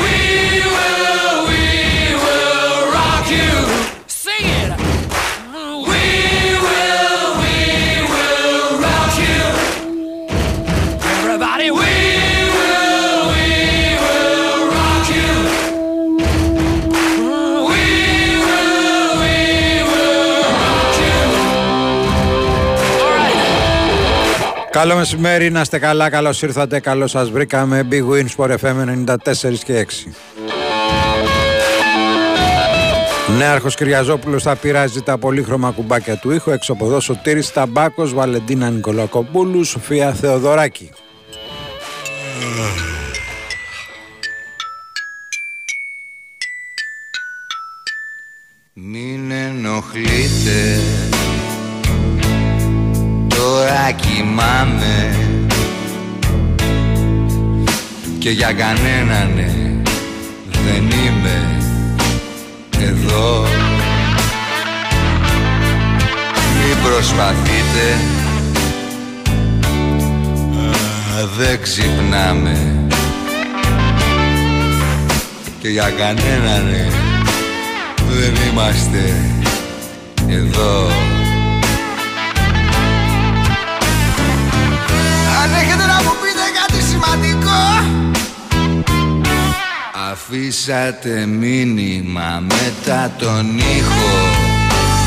We will, we will rock you. Sing it. Καλό μεσημέρι, να είστε καλά, καλώς ήρθατε, καλώς σας βρήκαμε. Big Win Sport FM 94 και 6. Νέαρχος Κυριαζόπουλος θα πειράζει τα πολύχρωμα κουμπάκια του ήχου, εξωποδό Σωτήρης Ταμπάκος, Βαλεντίνα Νικολακοπούλου, Σοφία Θεοδωράκη. Μην ενοχλείτε Τώρα κοιμάμαι Και για κανέναν ναι, δεν είμαι εδώ. Μην προσπαθείτε. Α, Δεν ξυπνάμε. Και για κανέναν ναι, δεν είμαστε εδώ κάτι σημαντικό Αφήσατε μήνυμα μετά τον ήχο.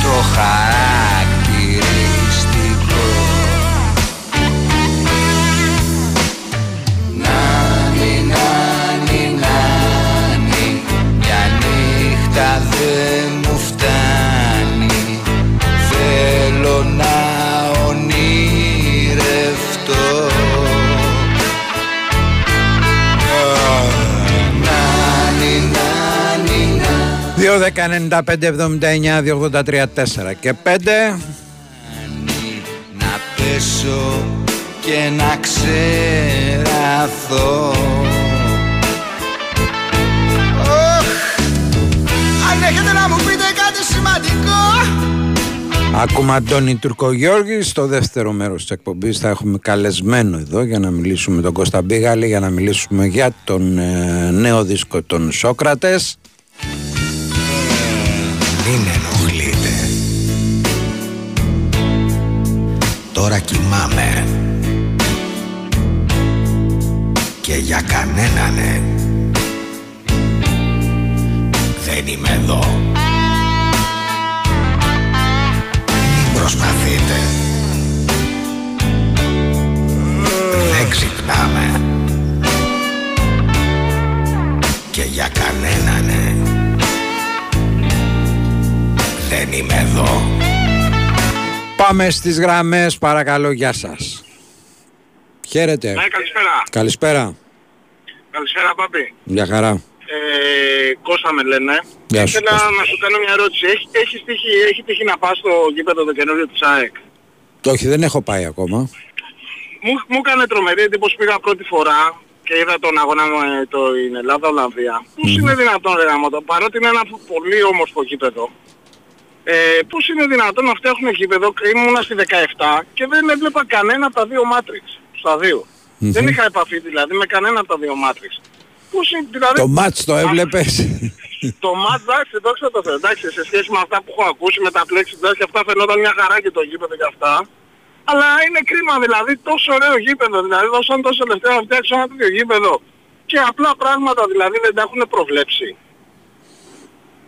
Το χαρακτηριστικό 10, 95, 79, 283, 4 και 5. να πέσω και να ξεραθώ Αν έχετε να μου πείτε κάτι σημαντικό Ακούμε Αντώνη Τουρκογιώργη. Στο δεύτερο μέρος της εκπομπής θα έχουμε καλεσμένο εδώ για να μιλήσουμε με τον Κώστα Μπίγαλη, για να μιλήσουμε για τον ε, νέο δίσκο των Σόκρατες. Τώρα κοιμάμαι. Και για κανέναν Δεν είμαι εδώ. Μην προσπαθείτε. Δεν ξυπνάμε. Και για κανέναν Δεν είμαι εδώ Πάμε στις γραμμές, παρακαλώ, γεια σας. Χαίρετε. Ναι, καλησπέρα. Καλησπέρα. Καλησπέρα, Παπή. Γεια χαρά. Ε, Κώστα με λένε. Γεια σου, Ήθελα Κώστα. να σου κάνω μια ερώτηση. Έχει, έχεις τύχει, έχει τύχει να πας στο γήπεδο το καινούριο της ΑΕΚ; Το όχι, δεν έχω πάει ακόμα. Μου, μου έκανε τρομερή εντύπωση πήγα πρώτη φορά και είδα τον αγώνα με το, την Ελλάδα-Ολλανδία. Πώς είναι δυνατόν ρε γαμώτο, παρότι είναι ένα πολύ όμορφο γήπεδο. Ε, πώς είναι δυνατόν να φτιάχνουν γήπεδο, ήμουνα στη 17 και δεν έβλεπα κανένα από τα δύο μάτριξ. Στα δύο. Δεν είχα επαφή δηλαδή με κανένα από τα δύο μάτριξ. Πώς είναι, δηλαδή, Το μάτς το έβλεπες; το μάτς, εντάξει, δόξα τω Θεώ, εντάξει, σε σχέση με αυτά που έχω ακούσει, με τα plexiglass και αυτά φαινόταν μια χαρά και το γήπεδο και αυτά. Αλλά είναι κρίμα δηλαδή τόσο ωραίο γήπεδο, δηλαδή δώσαν τόσο λεφτά να φτιάξουν ένα τέτοιο γήπεδο. Και απλά πράγματα δηλαδή δεν τα έχουν προβλέψει.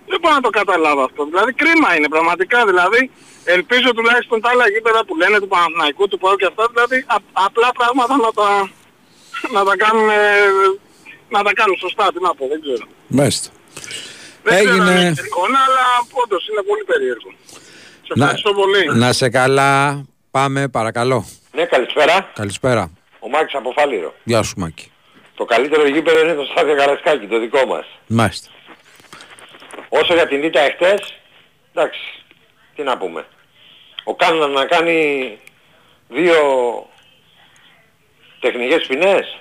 Δεν μπορώ να το καταλάβω αυτό. Δηλαδή κρίμα είναι πραγματικά. Δηλαδή ελπίζω τουλάχιστον τα άλλα γήπεδα που λένε του Παναθηναϊκού, του Πάου και αυτά, δηλαδή α- απλά πράγματα να τα, να τα κάνουν, ε, να τα κάνουν σωστά. Τι να πω, δεν ξέρω. Μάλιστα. Δεν ξέρω αν Έγινε. έχει εικόνα, αλλά όντως είναι πολύ περίεργο. Σε Να, ευχαριστώ πολύ. να σε καλά. Πάμε, παρακαλώ. Ναι, καλησπέρα. Καλησπέρα. Ο Μάκης από Φάληρο. Γεια σου, Μάκη. Το καλύτερο γήπεδο είναι το Στάδιο Καρασκάκη, το δικό μας. Μάλιστα. Όσο για την ήττα εχθές, εντάξει, τι να πούμε. Ο Κάναν να κάνει δύο τεχνικές ποινές.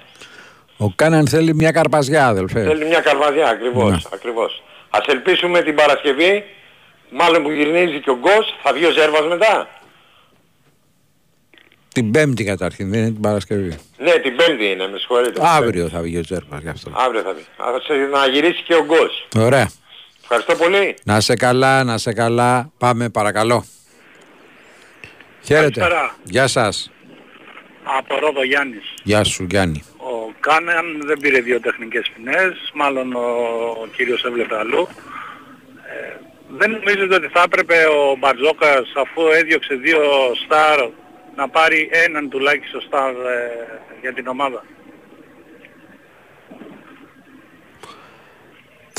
Ο Κάναν θέλει μια καρπαζιά, αδελφέ. Θέλει μια καρβαδιά, ακριβώς, Ναι. ακριβώς. Ας ελπίσουμε την Παρασκευή, μάλλον που γυρνίζει και ο Γκος, θα βγει ο Ζέρβας μετά. Την Πέμπτη καταρχήν, δεν είναι την Παρασκευή. Ναι, την Πέμπτη είναι, με συγχωρείτε. Αύριο θα βγει ο Τζέρπας γι' αυτό. Αύριο θα βγει. Ας, ε, να γυρίσει και ο Γκος. Ωραία. Ευχαριστώ πολύ. Να σε καλά, να σε καλά. Πάμε, παρακαλώ. Χαίρετε. Καλησπέρα. Γεια σας. Από Ρόδο Γιάννης. Γεια σου, Γιάννη. Ο Κάναν δεν πήρε δύο τεχνικές ποινές, μάλλον ο, ο κύριος έβλεπε αλλού. Ε, δεν νομίζετε ότι θα έπρεπε ο Μπαρτζόκας αφού έδιωξε δύο στάρ να πάρει έναν τουλάχιστον στάρ ε, για την ομάδα;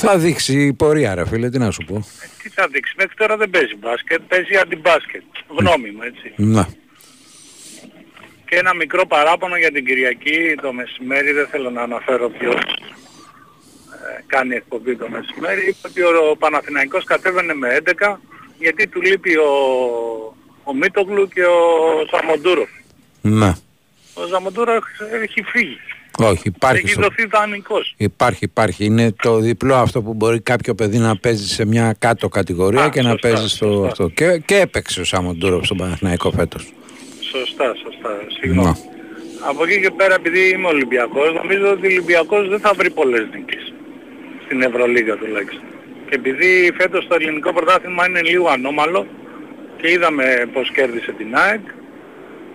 Θα δείξει η πορεία, ρε φίλε, τι να σου πω. Ε, τι θα δείξει, μέχρι τώρα δεν παίζει μπάσκετ, παίζει αντιμπάσκετ. Γνώμη μου έτσι. Να. Και ένα μικρό παράπονο για την Κυριακή το μεσημέρι, δεν θέλω να αναφέρω ποιος ε, κάνει εκπομπή το μεσημέρι, είπε ότι ο Παναθηναϊκός κατέβαινε με 11 γιατί του λείπει ο, ο Μίτογλου και ο Ζαμοντούροφ. Να. Ο Ζαμοντούροφ έχει φύγει. Όχι, υπάρχει. έχει στο- δοθεί δανεικός. Υπάρχει, υπάρχει. Είναι το διπλό αυτό που μπορεί κάποιο παιδί να παίζει σε μια κάτω κατηγορία Α, και να σωστά, παίζει στο σωστά. αυτό. Και, και έπαιξε ο Σαμοντούροφ στον Παναθηναϊκό φέτος. Σωστά, σωστά. Συγγνώμη. Να. Από εκεί και πέρα επειδή είμαι Ολυμπιακός, νομίζω ότι ο Ολυμπιακός δεν θα βρει πολλές νίκες. Στην Ευρωλίγα τουλάχιστον. Και επειδή φέτος το ελληνικό πρωτάθλημα είναι λίγο ανώμαλο και είδαμε πως κέρδισε την ΑΕΚ,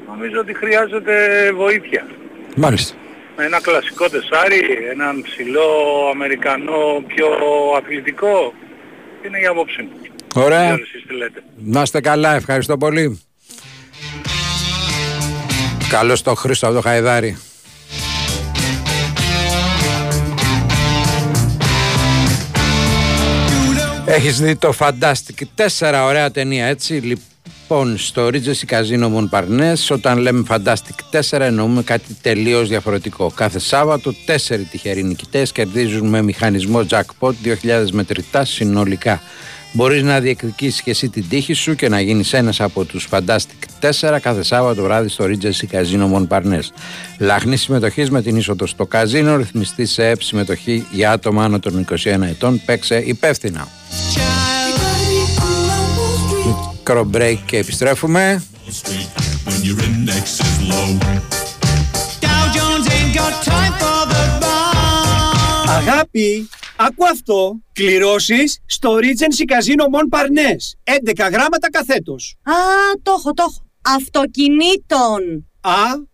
νομίζω ότι χρειάζεται βοήθεια. Μάλιστα. Με ένα κλασικό τεσάρι, έναν ψηλό Αμερικανό πιο αθλητικό, είναι η άποψή μου. Δεν Ωραία. ξέρω εσείς τι λέτε. Να είστε καλά, ευχαριστώ πολύ. Καλώς το Χρήστο από το Χαϊδάρι. Έχεις δει το Fantastic 4 ωραία ταινία έτσι Λοιπόν στο Regency Casino Montparnasse όταν λέμε Fantastic 4 εννοούμε κάτι τελείως διαφορετικό Κάθε Σάββατο τέσσερι τυχεροί νικητές κερδίζουν με μηχανισμό jackpot 2.000 μετρητά συνολικά Μπορείς να διεκδικήσεις και εσύ την τύχη σου και να γίνεις ένας από τους Fantastic 4 κάθε Σάββατο βράδυ στο Regency Casino Montparnasse. Λαχνής συμμετοχής με την είσοδο στο καζίνο, ρυθμιστή σε ΕΠ συμμετοχή για άτομα άνω των 21 ετών, παίξε υπεύθυνα. Μικρό break και επιστρέφουμε. when your index is low. Dow Jones ain't got time for the bar. Αγάπη, άκου αυτό. Κληρώσεις στο Regency Casino Mon Parnes. 11 γράμματα καθέτος. Α, το έχω, το έχω. Αυτοκινήτων. Α,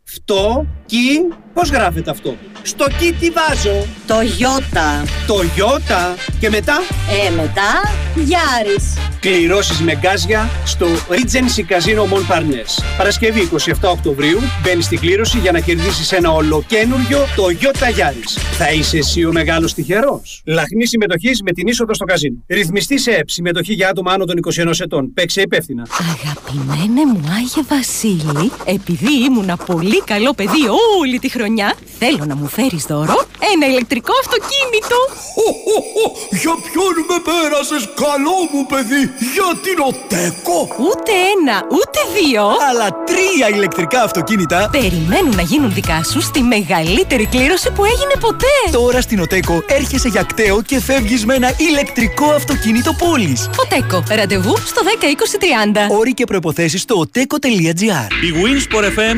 αυτό, κι, πώς γράφεται αυτό; Στο κι τι βάζω; Το Ιώτα. Το Ιώτα και μετά; Ε, μετά, Γιάρης. κληρώσεις με γκάζια στο Regency Casino Mon Parnes. Παρασκευή 27 Οκτωβρίου μπαίνεις στην κλήρωση για να κερδίσεις ένα ολοκένουργιο το Ιώτα Γιάρης. Θα είσαι εσύ ο μεγάλος τυχερός. Λαχνή συμμετοχής με την είσοδο στο καζίνο. Ρυθμιστή σε ΕΠ, συμμετοχή για άτομα άνω των 21 ετών. Παίξε υπεύθυνα. Αγαπημένε μου Άγιε Βασίλη, επειδή ήμουνα πολύ καλό παιδί όλη τη χρονιά, θέλω να μου φέρεις δώρο ένα ηλεκτρικό αυτοκίνητο. Για ποιον με πέρασες καλό μου παιδί, για την Οτέκο. Ούτε ένα, ούτε δύο. Αλλά τρία ηλεκτρικά αυτοκίνητα Περιμένουν να γίνουν δικά σου στη μεγαλύτερη κλήρωση που έγινε ποτέ. τώρα στην Οτέκο έρχεσαι για κταίο και φεύγεις με ένα ηλεκτρικό αυτοκίνητο πόλης. Οτέκο, ραντεβού στο 10 20 30. Όροι και προϋποθέσεις στο oteco.gr Η Winsport FM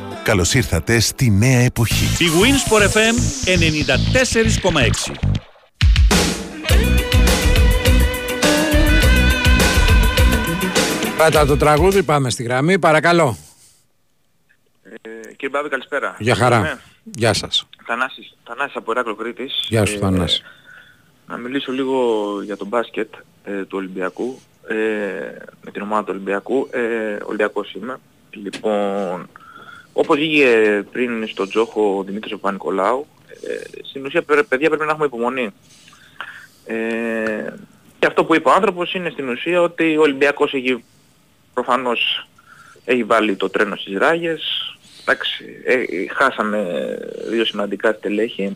Καλώς ήρθατε στη νέα εποχή. Η Winsport FM 94,6. Πάτα το τραγούδι, πάμε στη γραμμή, παρακαλώ. Ε, κύριε Μπάβη, καλησπέρα. Για χαρά. Είμαι. Γεια σας. Θανάσης, Θανάσης από Εράκλειο Κρήτης. Γεια σου, Ε, Θανάση. Να μιλήσω λίγο για τον μπάσκετ ε, του Ολυμπιακού. Ε, με την ομάδα του Ολυμπιακού. Ε, Ολυμπιακός είμαι. Λοιπόν, όπως βγήκε πριν στο Τζόχο ο Δημήτρης Παπα-Νικολάου, ε, στην ουσία παι- παιδιά πρέπει να έχουμε υπομονή. Ε, και αυτό που είπε ο άνθρωπος είναι στην ουσία ότι ο Ολυμπιακός έχει προφανώς έχει βάλει το τρένο στις ράγες. Εντάξει, ε, χάσαμε δύο σημαντικά στελέχη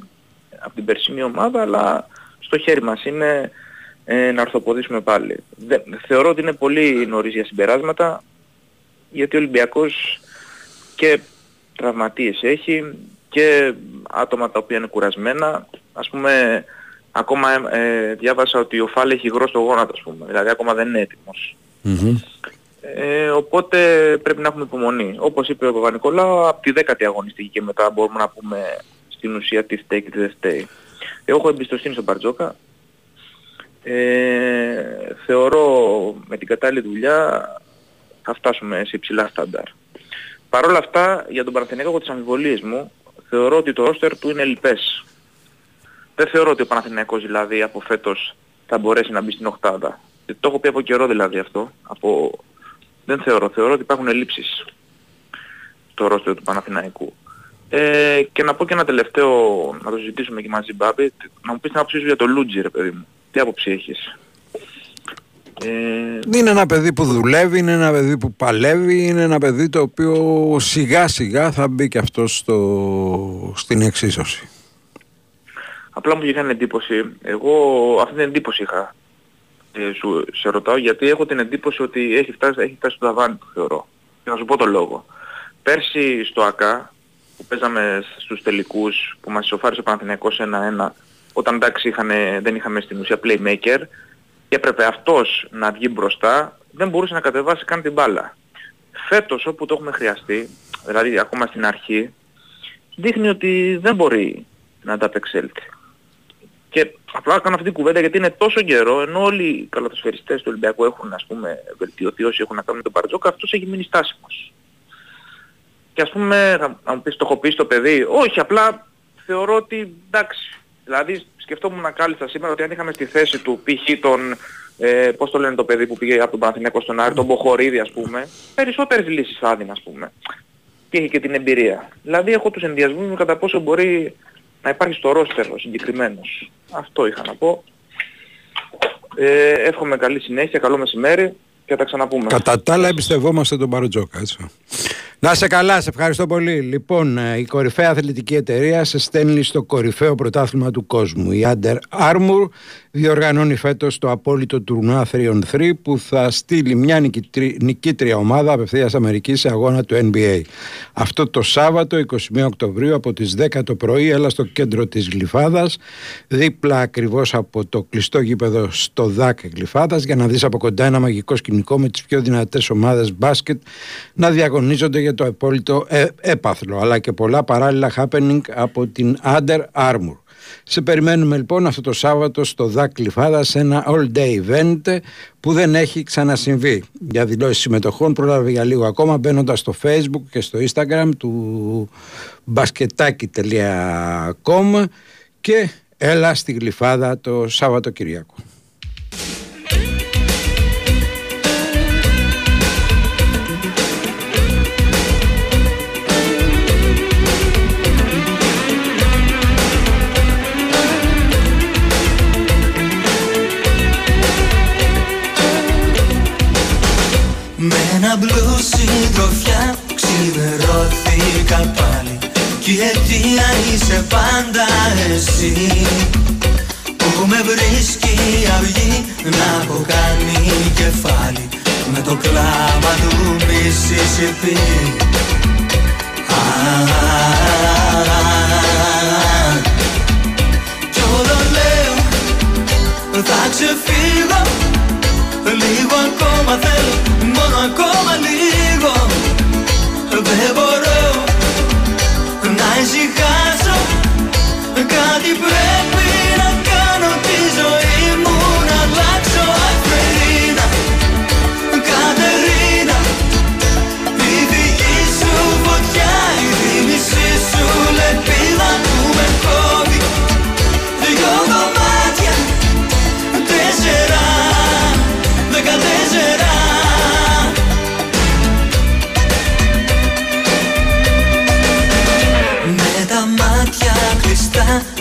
από την περσινή ομάδα, αλλά στο χέρι μας είναι ε, να ορθοποδήσουμε πάλι. Δεν, θεωρώ ότι είναι πολύ νωρίς για συμπεράσματα, γιατί ο Ολυμπιακός και τραυματίες έχει και άτομα τα οποία είναι κουρασμένα. Ας πούμε, ακόμα ε, διάβασα ότι ο Φάλ έχει υγρό στο γόνατο, ας πούμε. Δηλαδή ακόμα δεν είναι έτοιμος. Ε, οπότε πρέπει να έχουμε υπομονή. Όπως είπε ο Παπα-Νικολάου, από τη δέκατη αγωνιστική και μετά μπορούμε να πούμε στην ουσία τι φταίει και τι δεν φταίει. Εγώ έχω εμπιστοσύνη στον Μπαρτζόκα. Ε, θεωρώ με την κατάλληλη δουλειά θα φτάσουμε σε υψηλά στάνταρ. Παρ' όλα αυτά, για τον Παναθηναϊκό έχω τις αμφιβολίες μου. Θεωρώ ότι το ρόστερ του είναι λιπές. Δεν θεωρώ ότι ο Παναθηναϊκός δηλαδή από φέτος θα μπορέσει να μπει στην οκτάδα. Και το έχω πει από καιρό δηλαδή αυτό. Από... Δεν θεωρώ. Θεωρώ ότι υπάρχουν ελλείψεις στο ρόστερ του Παναθηναϊκού. Ε, και να πω και ένα τελευταίο, να το συζητήσουμε και μαζί Μπάμπη, να μου πεις την άποψή σου για το Λούτζι ρε παιδί μου. Τι άποψη έχεις; Ε, Είναι ένα παιδί που δουλεύει, είναι ένα παιδί που παλεύει, είναι ένα παιδί το οποίο σιγά σιγά θα μπει και αυτό στο, στην εξίσωση. Απλά μου είχε κάνει εντύπωση. Εγώ αυτή την εντύπωση είχα. Ε, σου, σε ρωτάω γιατί έχω την εντύπωση ότι έχει φτάσει, έχει φτάσει στο ταβάνι του θεωρώ. Και να σου πω το λόγο. Πέρσι στο ΑΚΑ που παίζαμε στους τελικούς που μας ισοφάρισε ο Παναθηναϊκός 1-1 όταν εντάξει είχανε, δεν είχαμε στην ουσία playmaker και έπρεπε αυτός να βγει μπροστά δεν μπορούσε να κατεβάσει καν την μπάλα. Φέτος όπου το έχουμε χρειαστεί, δηλαδή ακόμα στην αρχή, δείχνει ότι δεν μπορεί να ανταπεξέλθει. Και απλά κάνω αυτή την κουβέντα γιατί είναι τόσο καιρό, ενώ όλοι οι καλαθοσφαιριστές του Ολυμπιακού έχουν ας πούμε βελτιωθεί όσοι έχουν να κάνουν με τον Μπαρτζόκα, αυτός έχει μείνει στάσιμος. Και ας πούμε, θα θα μου πεις το έχω πει στο παιδί, όχι απλά θεωρώ ότι εντάξει, δηλαδή σκεφτόμουν κάλλιστα σήμερα ότι αν είχαμε στη θέση του π.χ. τον, ε, πώς το λένε το παιδί που πήγε από τον Παναθηναίκο στον Άρη, τον Μποχορίδη ας πούμε, περισσότερες λύσεις θα έδινε ας πούμε. Και είχε και την εμπειρία. Δηλαδή έχω τους ενδιασμούς μου κατά πόσο μπορεί να υπάρχει στο ρόστερ ο συγκεκριμένος. Αυτό είχα να πω. Ε, εύχομαι καλή συνέχεια, καλό μεσημέρι και θα τα ξαναπούμε. Κατά τα άλλα εμπιστευόμαστε τον Παροτζόκα. Έτσι. Να σε καλά, σε ευχαριστώ πολύ. Λοιπόν, ε, η κορυφαία αθλητική εταιρεία σε στέλνει στο κορυφαίο πρωτάθλημα του κόσμου. Η Under Armour διοργανώνει φέτος το απόλυτο τουρνουά 3on3 που θα στείλει μια νικητρι- νικήτρια ομάδα απευθείας Αμερικής σε αγώνα του NBA. Αυτό το Σάββατο 21 Οκτωβρίου από τις 10 το πρωί έλα στο κέντρο της Γλυφάδας δίπλα ακριβώς από το κλειστό γήπεδο στο ΔΑΚ Γλυφάδας για να δεις από κοντά ένα μαγικό σκηνικό με τις πιο δυνατές ομάδες μπάσκετ να διαγωνίζονται για το απόλυτο ε, έπαθλο αλλά και πολλά παράλληλα happening από την Under Armour. Σε περιμένουμε λοιπόν αυτό το Σάββατο στο ΔΑΚ Κλειφάδα σε ένα all day event που δεν έχει ξανασυμβεί. Για δηλώσεις συμμετοχών πρόλαβε για λίγο ακόμα μπαίνοντας στο facebook και στο instagram του basketaki.com και έλα στη Γλυφάδα το Σάββατο Κυριακό. πάλι. Κι η αιτία είσαι πάντα εσύ Όπου με βρίσκει η αυγή να έχω κάνει κεφάλι. Με το κλάμα του Mississippi Κι όλο λέω θα ξεφύγω. Λίγο ακόμα θέλω, μόνο ακόμα λίγο.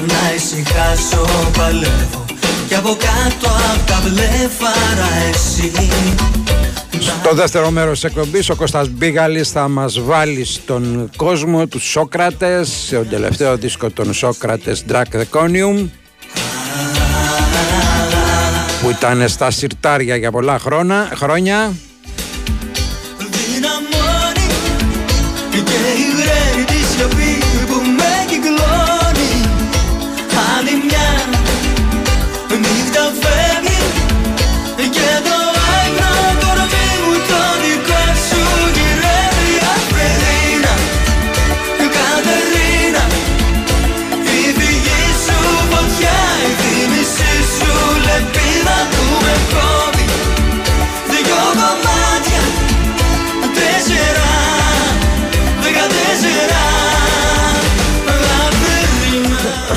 Να ησυχάσω παλεύω. Κι από κάτω απ' τα βλέφαρα εσύ. Στο δεύτερο μέρος της εκπομπής ο Κώστας Μπίγαλης θα μας βάλει στον κόσμο τους Σόκρατες σε τον τελευταίο δίσκο των Σόκρατες Drag the Conium που ήταν στα σιρτάρια για πολλά χρόνια, χρόνια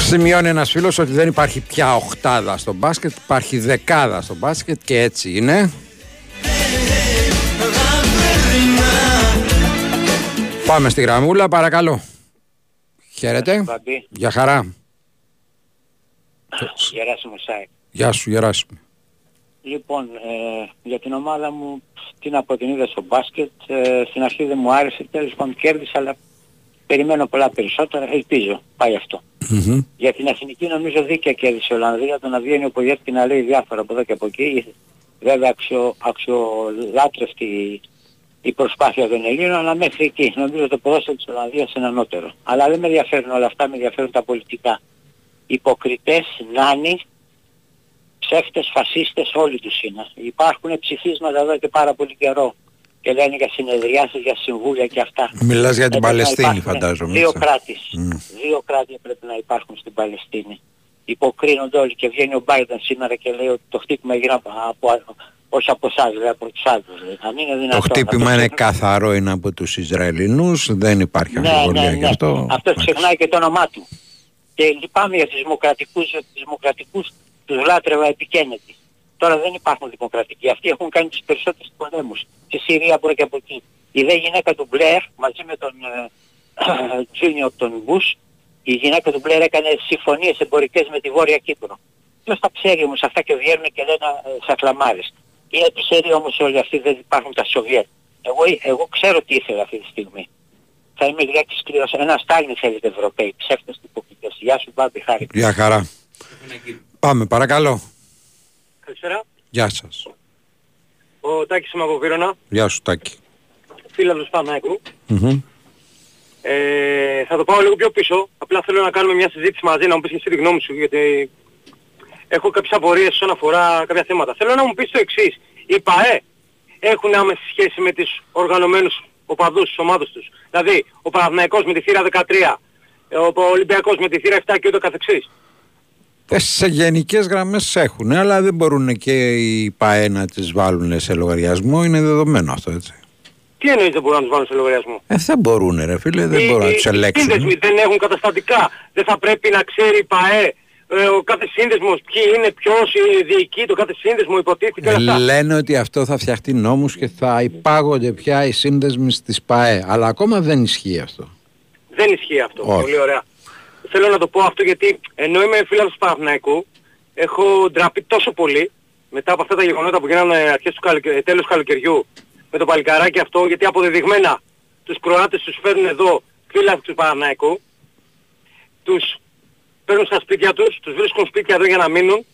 Σημειώνει ένας φίλος ότι δεν υπάρχει πια οχτάδα στο μπάσκετ, υπάρχει δεκάδα στο μπάσκετ και έτσι είναι. Πάμε στη γραμμούλα, παρακαλώ. Χαίρετε. Μπαμπή. Γεια χαρά. Γεράσιμο Σάικ. Γεια σου, Γεράσιμο. Λοιπόν, ε, για την ομάδα μου, τι να πω, την είδα στο μπάσκετ. Ε, στην αρχή δεν μου άρεσε, τέλος πάντων κέρδισα, αλλά περιμένω πολλά περισσότερα. Ελπίζω, πάει αυτό. Για την εθνική νομίζω δίκαια κέρδισε η Ολλανδία, το να βγαίνει ο Πογιέτ και να λέει διάφορα από εδώ και από εκεί. Βέβαια αξιο, αξιολάτρευτη η προσπάθεια των Ελλήνων, αλλά μέχρι εκεί. Νομίζω το ποδόσφαιρο της Ολλανδίας είναι ανώτερο. Αλλά δεν με ενδιαφέρουν όλα αυτά, με ενδιαφέρουν τα πολιτικά. Υποκριτές, νάνοι, ψεύτες, φασίστες, όλοι τους είναι. Υπάρχουν ψηφίσματα εδώ και πάρα πολύ καιρό και λένε για συνεδριάσεις, για συμβούλια και αυτά. Μιλάς για την Ε, πρέπει να Παλαιστίνη, υπάρχουν φαντάζομαι, Δύο έτσι. κράτης. Μμ. Δύο κράτη πρέπει να υπάρχουν στην Παλαιστίνη. Υποκρίνονται όλοι και βγαίνει ο Biden σήμερα και λέει ότι το χτύπημα έγινε από, από όχι από εσάς, δηλαδή από τους άλλους. Δηλαδή. Αν είναι Το δυνατόν. χτύπημα να το είναι ξεχνά- καθαρό, είναι από τους Ισραηλινούς, δεν υπάρχει ναι, αμφιβολία ναι, γι' ναι. αυτό. Αυτός ξεχνάει και το όνομά του. Και λυπάμαι για τους δημοκρατικούς, για τους δημοκρατικούς τους λάτρευα επικένετοι. Τώρα δεν υπάρχουν δημοκρατικοί. Αυτοί έχουν κάνει τους περισσότερους πολέμους. Στη Συρία από εδώ και από εκεί. Η δε γυναίκα του Μπλερ μαζί με τον ε, Τζούνιο τον Μπούς η γυναίκα του Μπλερ έκανε συμφωνίες εμπορικές με τη Βόρεια Κύπρο. Ποιος τα ξέρει όμως αυτά και βγαίνουν και λένε ε, σακλαμάρες. Είναι τυχεροί όμως όλοι αυτοί δεν υπάρχουν τα Σοβιέτ. Εγώ, εγώ ξέρω τι ήθελα αυτή τη στιγμή. Θα είμαι λιγάκι σκληρός. Ένα Στάλιν θέλετε Ευρωπαίοι, ψεύτες τυποποιητές. Γεια σου Μπάμπη, χάρη. Γεια χαρά. Πάμε, παρακαλώ. Καλησπέρα. Γεια σας. Ο Τάκης είμαι από Βύρονα, Γεια σου, Τάκη. φίλος Πανάκου. Μμμ. Ε, θα το πάω λίγο πιο πίσω. Απλά θέλω να κάνουμε μια συζήτηση μαζί, να μου πεις και εσύ τη γνώμη σου, γιατί έχω κάποιες απορίες όσον αφορά κάποια θέματα. Θέλω να μου πεις το εξής. Οι ΠΑΕ έχουν άμεση σχέση με τις οργανωμένους οπαδούς, τις ομάδες τους. Δηλαδή, ο Παναθηναϊκός με τη θύρα 13, ο Ολυμπιακός με τη θύρα 7 και ούτω καθεξής. Ε, σε γενικές γραμμές έχουν, αλλά δεν μπορούν και οι ΠΑΕ να τις βάλουν σε λογαριασμό, είναι δεδομένο αυτό έτσι. Τι εννοείς δεν μπορούν να τους βάλουν σε λογαριασμό; Ε, δεν μπορούν ρε φίλε, δεν Οι- μπορούν να οι- τους οι ελέγξουν. σύνδεσμοι δεν έχουν καταστατικά. Δεν θα πρέπει να ξέρει η ΠΑΕ ε, ο κάθε σύνδεσμος ποιοι είναι, ποιος ε, διοικεί το κάθε σύνδεσμο, υποτίθεται και Ε, όλα αυτά. λένε ότι αυτό θα φτιαχτεί νόμους και θα υπάγονται πια οι σύνδεσμοι στις ΠΑΕ, αλλά ακόμα δεν ισχύει αυτό. Δεν ισχύει αυτό. Όχι. Πολύ ωραία. Θέλω να το πω αυτό γιατί ενώ είμαι φίλος του Παναθηναϊκού έχω ντραπεί τόσο πολύ μετά από αυτά τα γεγονότα που γίνανε αρχές του καλοκαι... τέλος του καλοκαιριού με το παλικαράκι αυτό γιατί αποδεδειγμένα τους Κροάτες τους φέρνουν εδώ φίλαθλους του Παναθηναϊκού τους παίρνουν στα σπίτια τους, τους βρίσκουν σπίτια εδώ για να μείνουν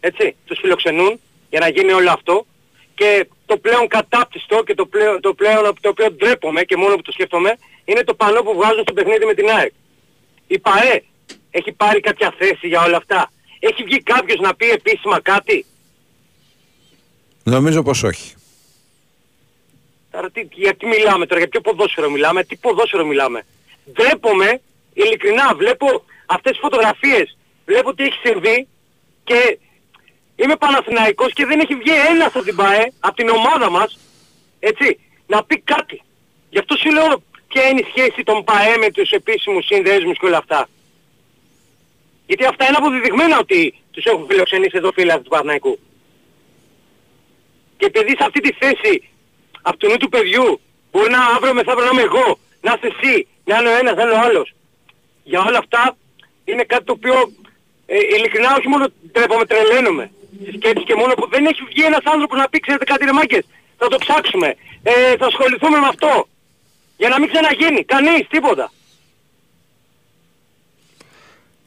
έτσι, τους φιλοξενούν για να γίνει όλο αυτό και το πλέον κατάπτυστο και το πλέον, το πλέον από το οποίο ντρέπομαι και μόνο που το σκέφτομαι είναι το πανό που βγάζουν στο παιχνίδι με την ΑΕΚ. Η ΠαΕ έχει πάρει κάποια θέση για όλα αυτά. Έχει βγει κάποιος να πει επίσημα κάτι; Νομίζω πως όχι. Τώρα τι, για τι μιλάμε τώρα, για ποιο ποδόσφαιρο μιλάμε, τι ποδόσφαιρο μιλάμε. Ντρέπομαι, ειλικρινά βλέπω αυτές τις φωτογραφίες, βλέπω τι έχει συμβεί και είμαι Παναθηναϊκός και δεν έχει βγει ένας από την ΠαΕ, από την ομάδα μας, έτσι, να πει κάτι. Γι' αυτό σου λέω ποια είναι η σχέση των ΠαΕ με τους επίσημους συνδέσμους και όλα αυτά; Γιατί αυτά είναι αποδεδειγμένα ότι τους έχουν φιλοξενήσει εδώ φίλοι του Παναθηναϊκού. Και επειδή σε αυτή τη θέση από του νου του παιδιού μπορεί να αύριο μεθαύριο να είμαι εγώ, να είσαι εσύ, να είναι ο ένας, να είναι ο άλλος. Για όλα αυτά είναι κάτι το οποίο ε, ειλικρινά όχι μόνο τρέπομαι, τρελαίνομαι. Στη σκέψη και μόνο που δεν έχει βγει ένας άνθρωπος να πει ξέρετε κάτι ρε μάγκες, θα το ψάξουμε, ε, θα ασχοληθούμε με αυτό. Για να μην ξαναγίνει. Κανείς, τίποτα.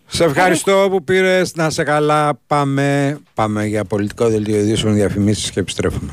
Σε ευχαριστώ που πήρες να σε καλά. Πάμε, πάμε για πολιτικό δελτίο ειδήσεων διαφημίσεις και επιστρέφουμε.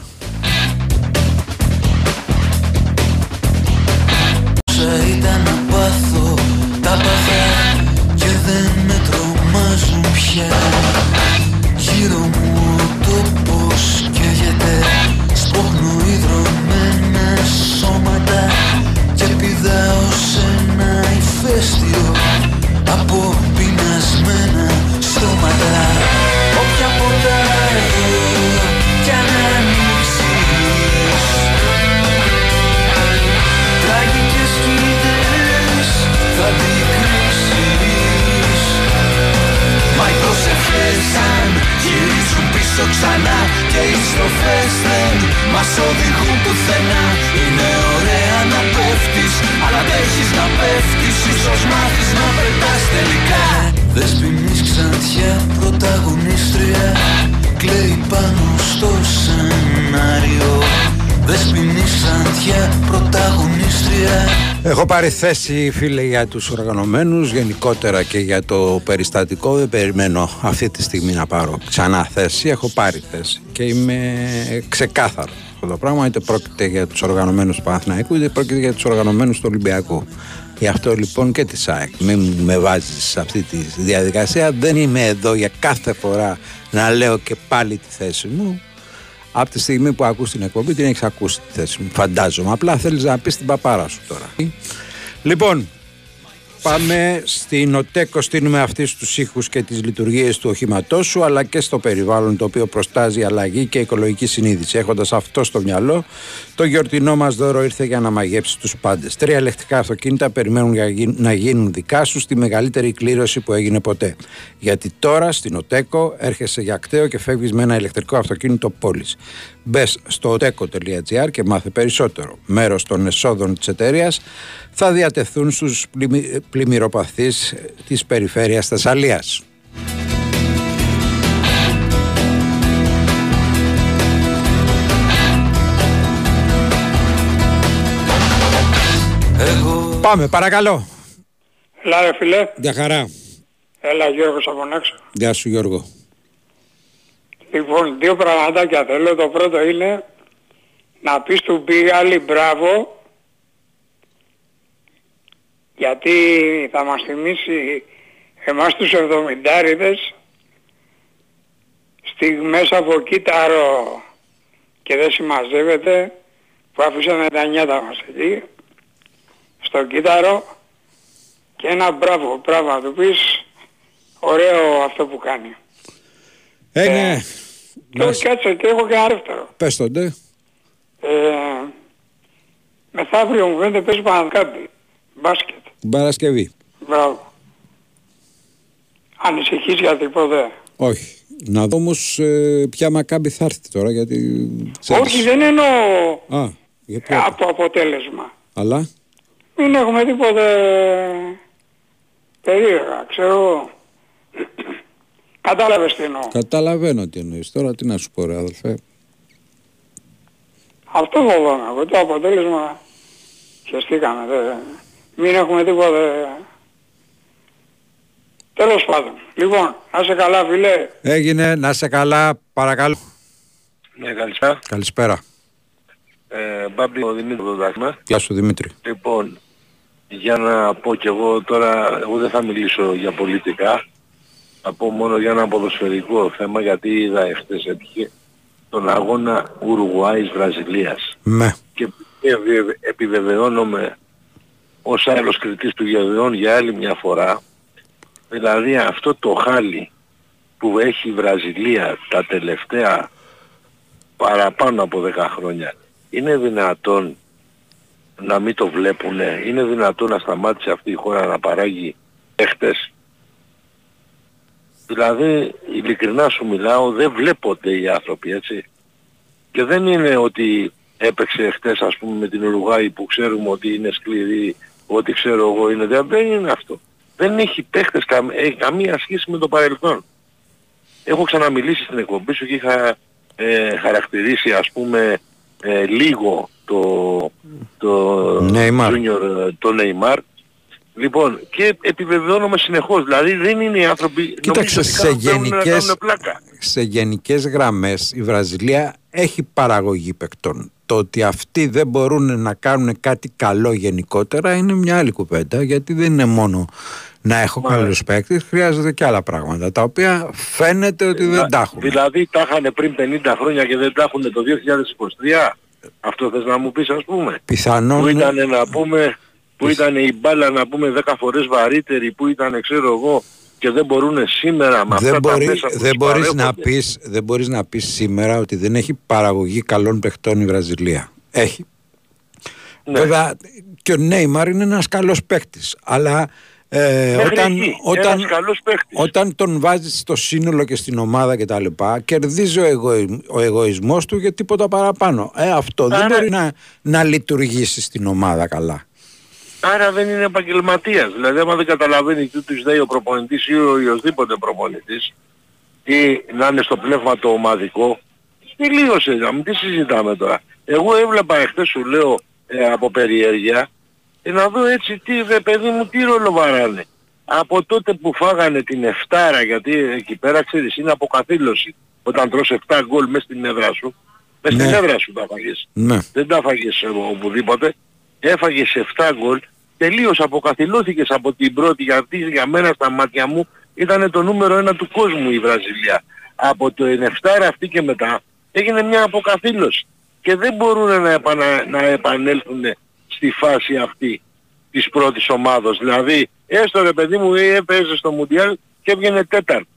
Πάρει θέση φίλε για τους οργανωμένους γενικότερα και για το περιστατικό. Δεν περιμένω αυτή τη στιγμή να πάρω ξανά θέση. Έχω πάρει θέση και είμαι ξεκάθαρος αυτό το πράγμα. Είτε πρόκειται για τους οργανωμένους του Παναθηναϊκού είτε πρόκειται για τους οργανωμένους του Ολυμπιακού. Γι' αυτό λοιπόν και της ΣΑΕΚ μην με βάζεις σε αυτή τη διαδικασία. Δεν είμαι εδώ για κάθε φορά να λέω και πάλι τη θέση μου. Από τη στιγμή που ακούς την εκπομπή την έχεις ακούσει τη θέση μου φαντάζομαι. Απλά θέλεις να πεις την παπάρα σου τώρα λοιπόν Πάμε στην ΟΤΕΚΟ, στείλουμε αυτοί στους ήχους και τις λειτουργίες του οχήματός σου αλλά και στο περιβάλλον το οποίο προστάζει αλλαγή και οικολογική συνείδηση. Έχοντας αυτό στο μυαλό, το γιορτινό μας δώρο ήρθε για να μαγέψει τους πάντες. Τρία ελεκτικά αυτοκίνητα περιμένουν για γι- να γίνουν δικά σου στη μεγαλύτερη κλήρωση που έγινε ποτέ. Γιατί τώρα στην ΟΤΕΚΟ έρχεσαι για κταίο και φεύγεις με ένα ηλεκτρικό αυτοκίνητο πόλης. Μπες στο oteco.gr και μάθε περισσότερο. Μέρος των εσόδων της εταιρείας θα διατεθούν στους πλημμυ- πλημμυροπαθείς της περιφέρειας Θεσσαλίας. Πάμε, παρακαλώ. Έλα ρε φίλε, Γεια χαρά. έλα Γιώργος από έξω. Γεια σου Γιώργο. Λοιπόν, δύο πραγματάκια θέλω. Το πρώτο είναι να πεις του Μπίγαλη μπράβο γιατί θα μας θυμίσει εμάς τους 70 στιγμές από κύτταρο και δεν συμμαζεύεται που αφήσαμε τα νιάτα μας εκεί στο κύτταρο και ένα μπράβο, μπράβο να του πεις ωραίο αυτό που κάνει. Ε, ναι. Και όχι κάτσε και έχω και ένα δεύτερο. Πες τον, ντε. Ε, μεθαύριο μου φαίνεται παίζει Παναδικάμπη. Μπάσκετ. Την Παρασκευή. Μπράβο. Ανησυχείς για τίποτε. Όχι. Να δω όμως ε, ποια μακάμπη θα έρθει τώρα γιατί... ξέρεις. Όχι δεν εννοώ Α, για ποιο; από αποτέλεσμα. Αλλά; Μην έχουμε τίποτε περίεργα, ξέρω εγώ. Κατάλαβες τι εννοώ. Καταλαβαίνω τι εννοείς. Τώρα τι να σου πω ρε αδελφέ. Αυτό φοβάμαι εγώ. Το αποτέλεσμα χεστήκαμε. Δε. Μην έχουμε τίποτε. Τέλος πάντων. Λοιπόν, να σε καλά φίλε. Έγινε, να σε καλά, παρακαλώ. Ναι, καλησπέρα. Καλησπέρα. Ε, Μπάμπη, ο Δημήτρης το δάχμα. Γεια σου Δημήτρη. Λοιπόν, για να πω κι εγώ τώρα, εγώ δεν θα μιλήσω για πολιτικά. Θα πω μόνο για ένα ποδοσφαιρικό θέμα, γιατί είδα εχθές έτυχε τον αγώνα Ουρουγουάης-Βραζιλίας. Ναι. Και επιβε- επιβεβαιώνομαι ως άλλος κριτής του γεωδιών για άλλη μια φορά, δηλαδή αυτό το χάλι που έχει η Βραζιλία τα τελευταία παραπάνω από 10 χρόνια, είναι δυνατόν να μην το βλέπουνε, είναι δυνατόν να σταμάτησε αυτή η χώρα να παράγει παίχτες. Δηλαδή, ειλικρινά σου μιλάω, δεν βλέπονται οι άνθρωποι, έτσι. Και δεν είναι ότι έπαιξε χτες ας πούμε με την Ουρουγάη που ξέρουμε ότι είναι σκληρή, ότι ξέρω εγώ είναι, δεν δεν είναι αυτό. δεν έχει παίχτες καμ, έχει καμία σχέση με το παρελθόν. Έχω ξαναμιλήσει στην εκπομπή σου και είχα ε, χαρακτηρίσει ας πούμε ε, λίγο το, το Neymar. Junior, ε, το Neymar. Λοιπόν, και επιβεβαιώνομαι συνεχώς. Δηλαδή δεν είναι οι άνθρωποι... Κοίταξε, νομίζω σε ότι κάνουν- θέλουν να γενικές, κάνουν πλάκα. σε γενικές γραμμές η Βραζιλία έχει παραγωγή παικτών. Το ότι αυτοί δεν μπορούν να κάνουν κάτι καλό γενικότερα είναι μια άλλη κουβέντα γιατί δεν είναι μόνο να έχω καλούς παίκτες, χρειάζονται και άλλα πράγματα τα οποία φαίνεται ότι δεν τα έχουν. Δηλαδή τα είχαν πριν 50 χρόνια και δεν τα έχουν το 2023. Αυτό θες να μου πεις ας πούμε. Πιθανόν Που ήταν να πούμε, που ήταν η μπάλα να πούμε 10 φορές βαρύτερη, που ήταν ξέρω εγώ και δεν μπορούν σήμερα με αυτά δεν, τα μπορεί, μέσα που δεν, τους μπορείς να παρέχονται. πεις, δεν μπορείς να πεις σήμερα ότι δεν έχει παραγωγή καλών παιχτών η Βραζιλία. Έχει. Ναι. Βέβαια και ο Νέιμαρ είναι ένας καλός παίκτης. Αλλά ε, Μέχρι όταν, εκεί, όταν, ένας καλός παίκτης. όταν τον βάζεις στο σύνολο και στην ομάδα και τα λοιπά κερδίζει ο, εγωι, ο εγωισμός του για τίποτα παραπάνω. Ε, αυτό δεν Άρα- μπορεί να, να λειτουργήσει στην ομάδα καλά. Άρα δεν είναι επαγγελματίας. Δηλαδή άμα δεν καταλαβαίνει τι τους λέει ο προπονητής ή ο οποιοσδήποτε προπονητής ή να είναι στο πνεύμα το ομαδικό, τελείωσε. Να μην τι συζητάμε τώρα. Εγώ έβλεπα εχθές σου λέω ε, από περιέργεια ε, να δω έτσι τι ρε παιδί μου τι ρόλο βαράνε. Από τότε που φάγανε την εφτάρα γιατί εκεί πέρα ξέρεις είναι αποκαθήλωση. Όταν τρως 7 γκολ μέσα στην έδρα σου, μέσα στην Ναι. έδρα σου τα φάγες Ναι. δεν τα έφαγες ε, οπουδήποτε, έφαγες 7 γκολ, τελείως αποκαθιλώθηκες από την πρώτη γιατί για μένα στα μάτια μου ήταν το νούμερο ένα του κόσμου η Βραζιλία. Από το 9 αυτή και μετά έγινε μια αποκαθήλωση και δεν μπορούν να, επανα, να επανέλθουν στη φάση αυτή της πρώτης ομάδος. Δηλαδή, έστω ρε παιδί μου ε, έπαιζε στο Μουντιάλ και έβγαινε τέταρτο.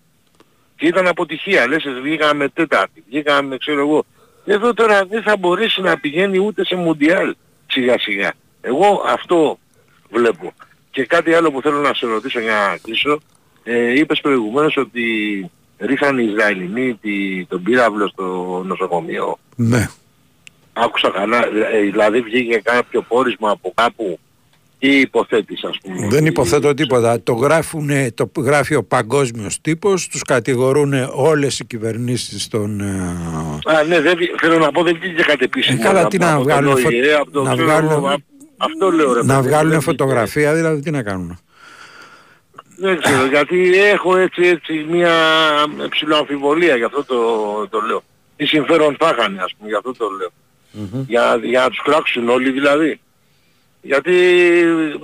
Και ήταν αποτυχία. Λες, βγήκαμε τέταρτη, βγήκαμε ξέρω εγώ. Εδώ τώρα δεν θα μπορέσει να πηγαίνει ούτε σε Μουντιάλ σιγά σιγά. Εγώ αυτό βλέπω. Και κάτι άλλο που θέλω να σε ρωτήσω για να κλείσω. Ε, είπες προηγουμένως ότι ρίχναν οι Ισραηλινοί τη, τον πύραυλο στο νοσοκομείο. Ναι. Άκουσα καλά, ε, δηλαδή βγήκε κάποιο πόρισμα από κάπου ή υποθέτης ας πούμε. Δεν υποθέτω τίποτα. Το, γράφουνε, το γράφει ο παγκόσμιος τύπος, τους κατηγορούν όλες οι κυβερνήσεις των... ε, Α, ναι, δεν, βγη- θέλω να πω δεν βγήκε κάτι επίσημο. Ε, καλά, από- τι να από τον βγάλουν, φω- ΟΗΕ, από το να ξέρω βγάλουν- εγώ, α- Αυτό λέω ρε να παιδί, βγάλουν δεν φωτογραφία, δηλαδή τι να κάνουν. Δεν ξέρω, γιατί έχω έτσι, έτσι μια ψηλοαμφιβολία για αυτό το, το λέω. Τι συμφέρον θα είχαν, ας πούμε, για αυτό το λέω. Για, για να τους κράξουν όλοι δηλαδή. Γιατί,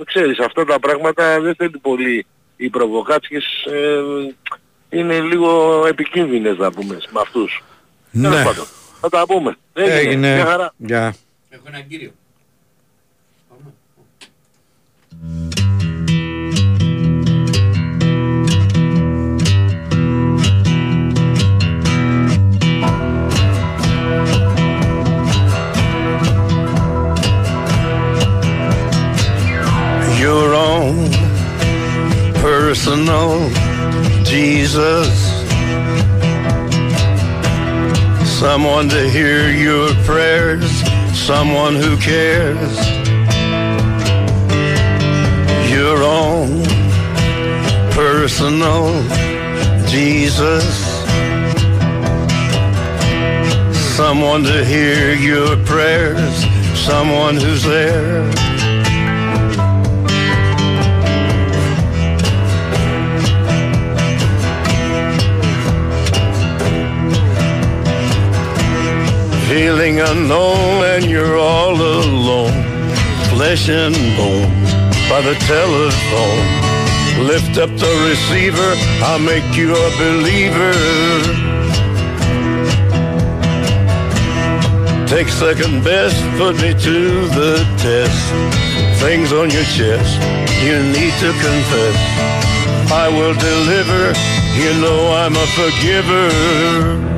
ξέρεις, αυτά τα πράγματα δεν θέλει πολύ οι προβοκάτσιες ε, είναι λίγο επικίνδυνες να πούμε με αυτούς. Τέλος Ναι. πάντων, Θα τα πούμε. Έγινε. Έγινε. Μια χαρά. Γεια. Έχω έναν κύριο. Your own personal Jesus. Someone to hear your prayers, someone who cares. Your own personal Jesus. Someone to hear your prayers, someone who's there. feeling unknown and you're all alone, flesh and bone by the telephone. Lift up the receiver, I'll make you a believer. Take second best, put me to the test. Things on your chest, you need to confess. I will deliver, you know I'm a forgiver.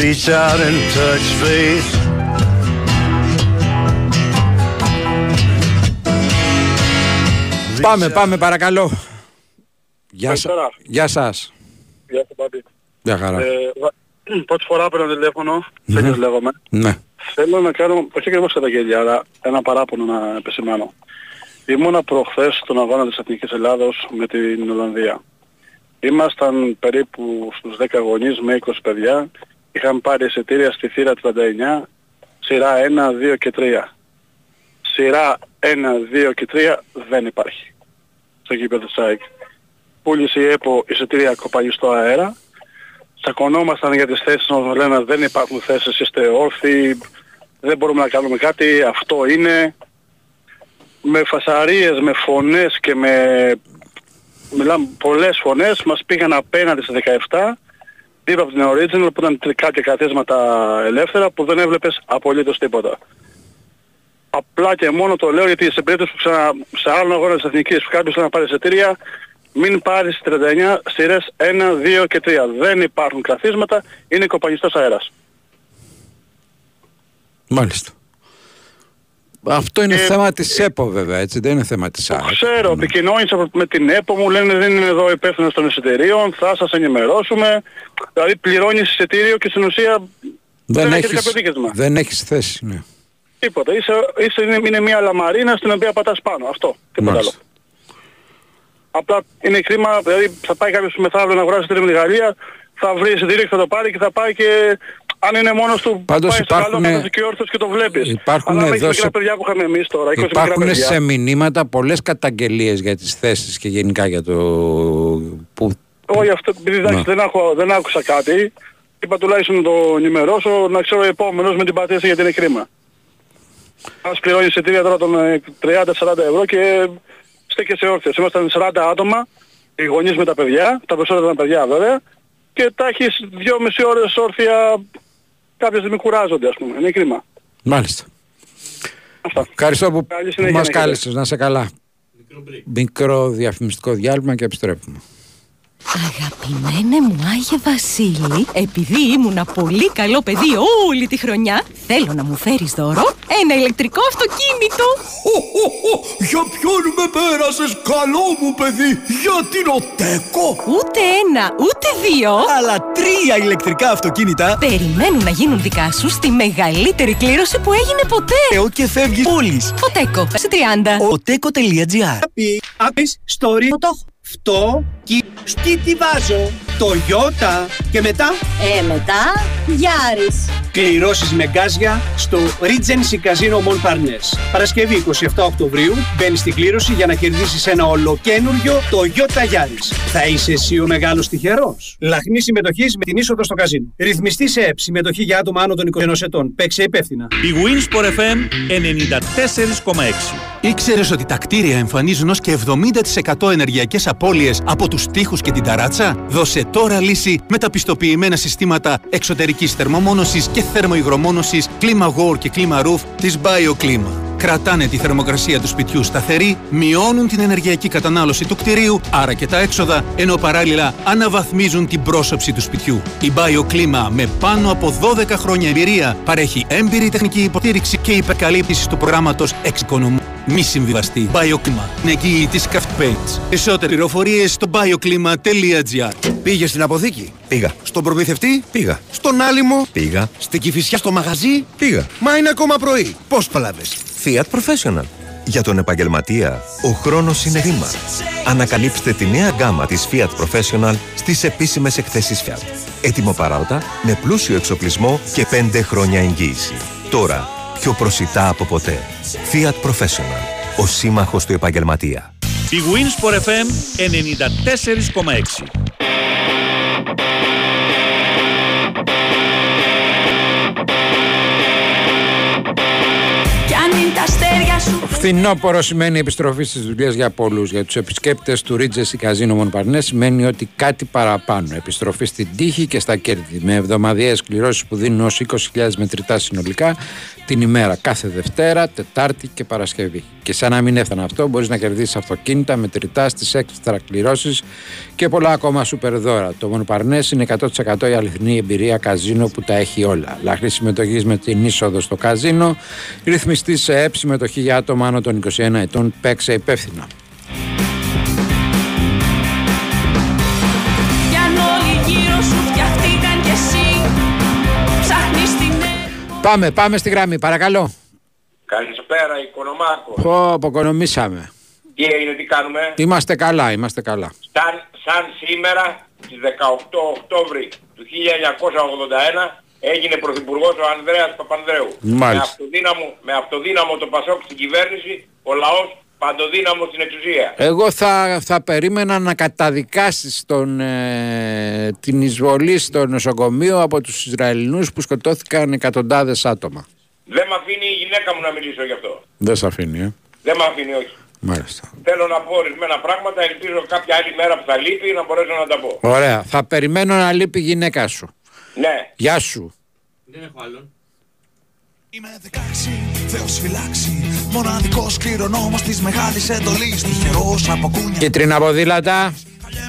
Reach out and touch faith. Πάμε, πάμε παρακαλώ. Γεια, σα... Καλησπέρα. Γεια σας. Γεια σου Πάπη. Γεια χαρά. Ε, βα- πρώτη φορά πήρα τηλέφωνο, Μμμ. Φένιος λέγομαι. Ναι. Θέλω να κάνω, όχι ακριβώς καταγγελία, αλλά ένα παράπονο να επισημάνω. Ήμουνα προχθές στον αγώνα της Εθνικής Ελλάδος με την Ολλανδία. Ήμασταν περίπου στους 10 γονείς με 20 παιδιά. Είχαν πάρει εισιτήρια στη θύρα 39, σειρά 1, 2 και 3. Σειρά 1, 2 και 3 δεν υπάρχει. Στο γήπεδο της ΑΕΚ. Πούλησε η ΕΠΟ εισιτήρια κοπαγιστό αέρα. Τσακωνόμασταν για τις θέσεις μας λένε δεν υπάρχουν θέσεις, είστε όρθιοι, δεν μπορούμε να κάνουμε κάτι, αυτό είναι. Με φασαρίες, με φωνές και με μιλάμε πολλές φωνές, μας πήγαν απέναντι στις 17, δίπλα από την Original που ήταν κάποια καθίσματα ελεύθερα που δεν έβλεπες απολύτως τίποτα. Απλά και μόνο το λέω γιατί σε περίπτωση που ξανα, σε άλλο αγώνα της Εθνικής που κάποιος θέλει να πάρει εισιτήρια, μην πάρεις 39 σειρές 1, 2 και 3. Δεν υπάρχουν καθίσματα, είναι κοπανιστός αέρας. Μάλιστα. Αυτό είναι Ε, θέμα της ΕΠΟ βέβαια, έτσι, δεν είναι θέμα της ΑΕΚ. Ξέρω, επικοινώνησα με την ΕΠΟ, μου λένε δεν είναι εδώ υπεύθυνος των εισιτηρίων, θα σας ενημερώσουμε. Δηλαδή πληρώνεις εισιτήριο και στην ουσία Δεν έχεις έχεις, κάποιο δίκαιο. δεν έχεις θέση, ναι. Τίποτα. Είσαι, είσαι, είναι, είναι μια λαμαρίνα στην οποία πατάς πάνω. Αυτό. Τίποτα άλλο. Μάλιστα. Απλά είναι κρίμα, δηλαδή θα πάει κάποιος μεθαύριο να αγοράσει εισιτήριο με τη Γαλλία, θα βρεις εισιτήριο και θα το πάρει και θα πάει και αν είναι μόνος του Πάντως πάει στο καλό υπάρχουνε- θα και όρθιος και το βλέπεις. Υπάρχουν Αλλά άμα έχεις εδώ μικρά σε- παιδιά που είχαμε εμείς τώρα, 20 μικρά Υπάρχουν παιδιά. σε μηνύματα πολλές καταγγελίες για τις θέσεις και γενικά για το... Που... Όχι αυτό, επειδή εντάξει, Ναι. δεν, έχω, δεν άκουσα κάτι, είπα τουλάχιστον να το ενημερώσω, να ξέρω ο επόμενος με την πατήση γιατί είναι κρίμα. Ας πληρώνει εισιτήρια τώρα των ε, 30-40 ευρώ και στέκεσαι όρθιος. Ήμασταν 40 άτομα, οι γονείς με τα παιδιά, τα περισσότερα ήταν παιδιά βέβαια, και τα έχεις 2,5 ώρες όρθια, κάποια στιγμή κουράζονται ας πούμε. Είναι κρίμα. Μάλιστα. Αυτά. Ευχαριστώ που, Καλή που συνέχεια μας να έχετε. κάλεσες. Να σε καλά. Μικρό διαφημιστικό διάλειμμα και επιστρέφουμε. Αγαπημένε μου Άγιε Βασίλη, επειδή ήμουνα πολύ καλό παιδί όλη τη χρονιά, θέλω να μου φέρεις δώρο ένα ηλεκτρικό αυτοκίνητο. Για ποιον με πέρασες καλό μου παιδί, για την ΟΤΕΚΟ. Ούτε ένα, ούτε δύο. Αλλά τρία ηλεκτρικά αυτοκίνητα. Περιμένουν να γίνουν δικά σου στη μεγαλύτερη κλήρωση που έγινε ποτέ. Εώ και φεύγεις πόλης. Οτέκο, σε 30. Οτέκο.gr Πει, άπεις, story, αυτό, κι, σκι τι βάζω, το γιώτα και μετά; Ε, μετά, Γιάρης. κληρώσεις με γκάζια στο Regency Casino Mon Parnes. Παρασκευή 27 Οκτωβρίου μπαίνεις στην κλήρωση για να κερδίσεις ένα ολοκένουργιο Toyota Yaris. Θα είσαι εσύ ο μεγάλος τυχερός. Λαχνή συμμετοχής με την είσοδο στο καζίνο. Ρυθμιστή σε ΕΠ, συμμετοχή για άτομα άνω των 21 ετών. Παίξε υπεύθυνα. Η Winsport FM 94,6. Ήξερες ότι τα κτίρια εμφανίζουν ως και 70% ενεργειακές απώλειες από τους τοίχου και την ταράτσα; Δώσε τώρα λύση με τα πιστοποιημένα συστήματα εξωτερικής θερμομόνωσης και θερμοϊγρομόνωσης Κλίμα War και Κλίμα Roof της BioClima. Κρατάνε τη θερμοκρασία του σπιτιού σταθερή, μειώνουν την ενεργειακή κατανάλωση του κτηρίου, άρα και τα έξοδα, ενώ παράλληλα αναβαθμίζουν την πρόσωψη του σπιτιού. Η BioClima με πάνω από 12 χρόνια εμπειρία παρέχει έμπειρη τεχνική υποστήριξη και υπερκαλύπτηση του προγράμματος Εξοικονομού. Μη συμβιβαστεί. BioClima. Είναι εγγύη της Craft Paints. Περισσότερες πληροφορίες στο bioclima.gr. Πήγε στην αποθήκη; Πήγα. Στον προμηθευτή; Πήγα. Στον άλυμο; Πήγα. Στην κυφισιά στο μαγαζί; Πήγα. Μα είναι ακόμα πρωί. Πώς παλάβες; Fiat Professional. Για τον επαγγελματία, ο χρόνος είναι ρήμα. Ανακαλύψτε τη νέα γκάμα της Fiat Professional στις επίσημες εκθέσεις Fiat. Έτοιμο παράωτα, με πλούσιο εξοπλισμό και 5 χρόνια εγγύηση. Τώρα, πιο προσιτά από ποτέ. Fiat Professional. Ο σύμμαχος του επαγγελματία. Η Winsport FM 94,6. Κι αν είναι τα αστέρια σου Φθινόπορο σημαίνει επιστροφή στις δουλειές για πολλούς. Για τους επισκέπτες του Regency Casino Μονπαρνέ σημαίνει ότι κάτι παραπάνω. Επιστροφή στην τύχη και στα κέρδη. Με εβδομαδιαίες κληρώσεις που δίνουν ως 20.000 μετρητά συνολικά την ημέρα. Κάθε Δευτέρα, Τετάρτη και Παρασκευή. Και σαν να μην έφτανε αυτό, μπορείς να κερδίσεις αυτοκίνητα, μετρητά στις έξτρα κληρώσεις και πολλά ακόμα σούπερ δώρα. Το Μονπαρνέ είναι 100% η αληθινή εμπειρία καζίνο που τα έχει όλα. Λαχνή συμμετοχής με την είσοδο στο καζίνο, ρυθμιστής σε ΕΠ, συμμετοχή για άτομα άνω των 21 ετών, παίξε υπεύθυνα. Κι αν όλοι γύρω σου φτιαχτήκαν κι εσύ Ψάχνεις την Πάμε, πάμε στη γραμμή, παρακαλώ. Καλησπέρα, Οικονομάκο. Πω, αποκονομήσαμε. Τι έγινε, τι κάνουμε; Είμαστε καλά, είμαστε καλά. Σαν, σαν σήμερα, στις 18 Οκτώβρη του 1981, έγινε Πρωθυπουργός ο Ανδρέας Παπανδρέου. Μάλιστα. Με αυτοδύναμο, με αυτοδύναμο το Πασόκ στην κυβέρνηση, ο λαός παντοδύναμο στην εξουσία. Εγώ θα, θα περίμενα να καταδικάσεις τον, ε, την εισβολή στο νοσοκομείο από τους Ισραηλινούς που σκοτώθηκαν εκατοντάδες άτομα. Δεν με αφήνει η γυναίκα μου να μιλήσω γι' αυτό. Δεν σε αφήνει, ε. Δεν με αφήνει όχι. Μάλιστα. Θέλω να πω ορισμένα πράγματα, ελπίζω κάποια άλλη μέρα που θα λείπει να μπορέσω να τα πω. Ωραία. Θα περιμένω να λείπει η γυναίκα σου. Ναι. Γεια σου. Δεν έχω άλλον. Θεός φυλάξει Μοναδικός κληρονόμος της μεγάλης εντολής Τυχερός από κούνια Κίτρινα ποδήλατα.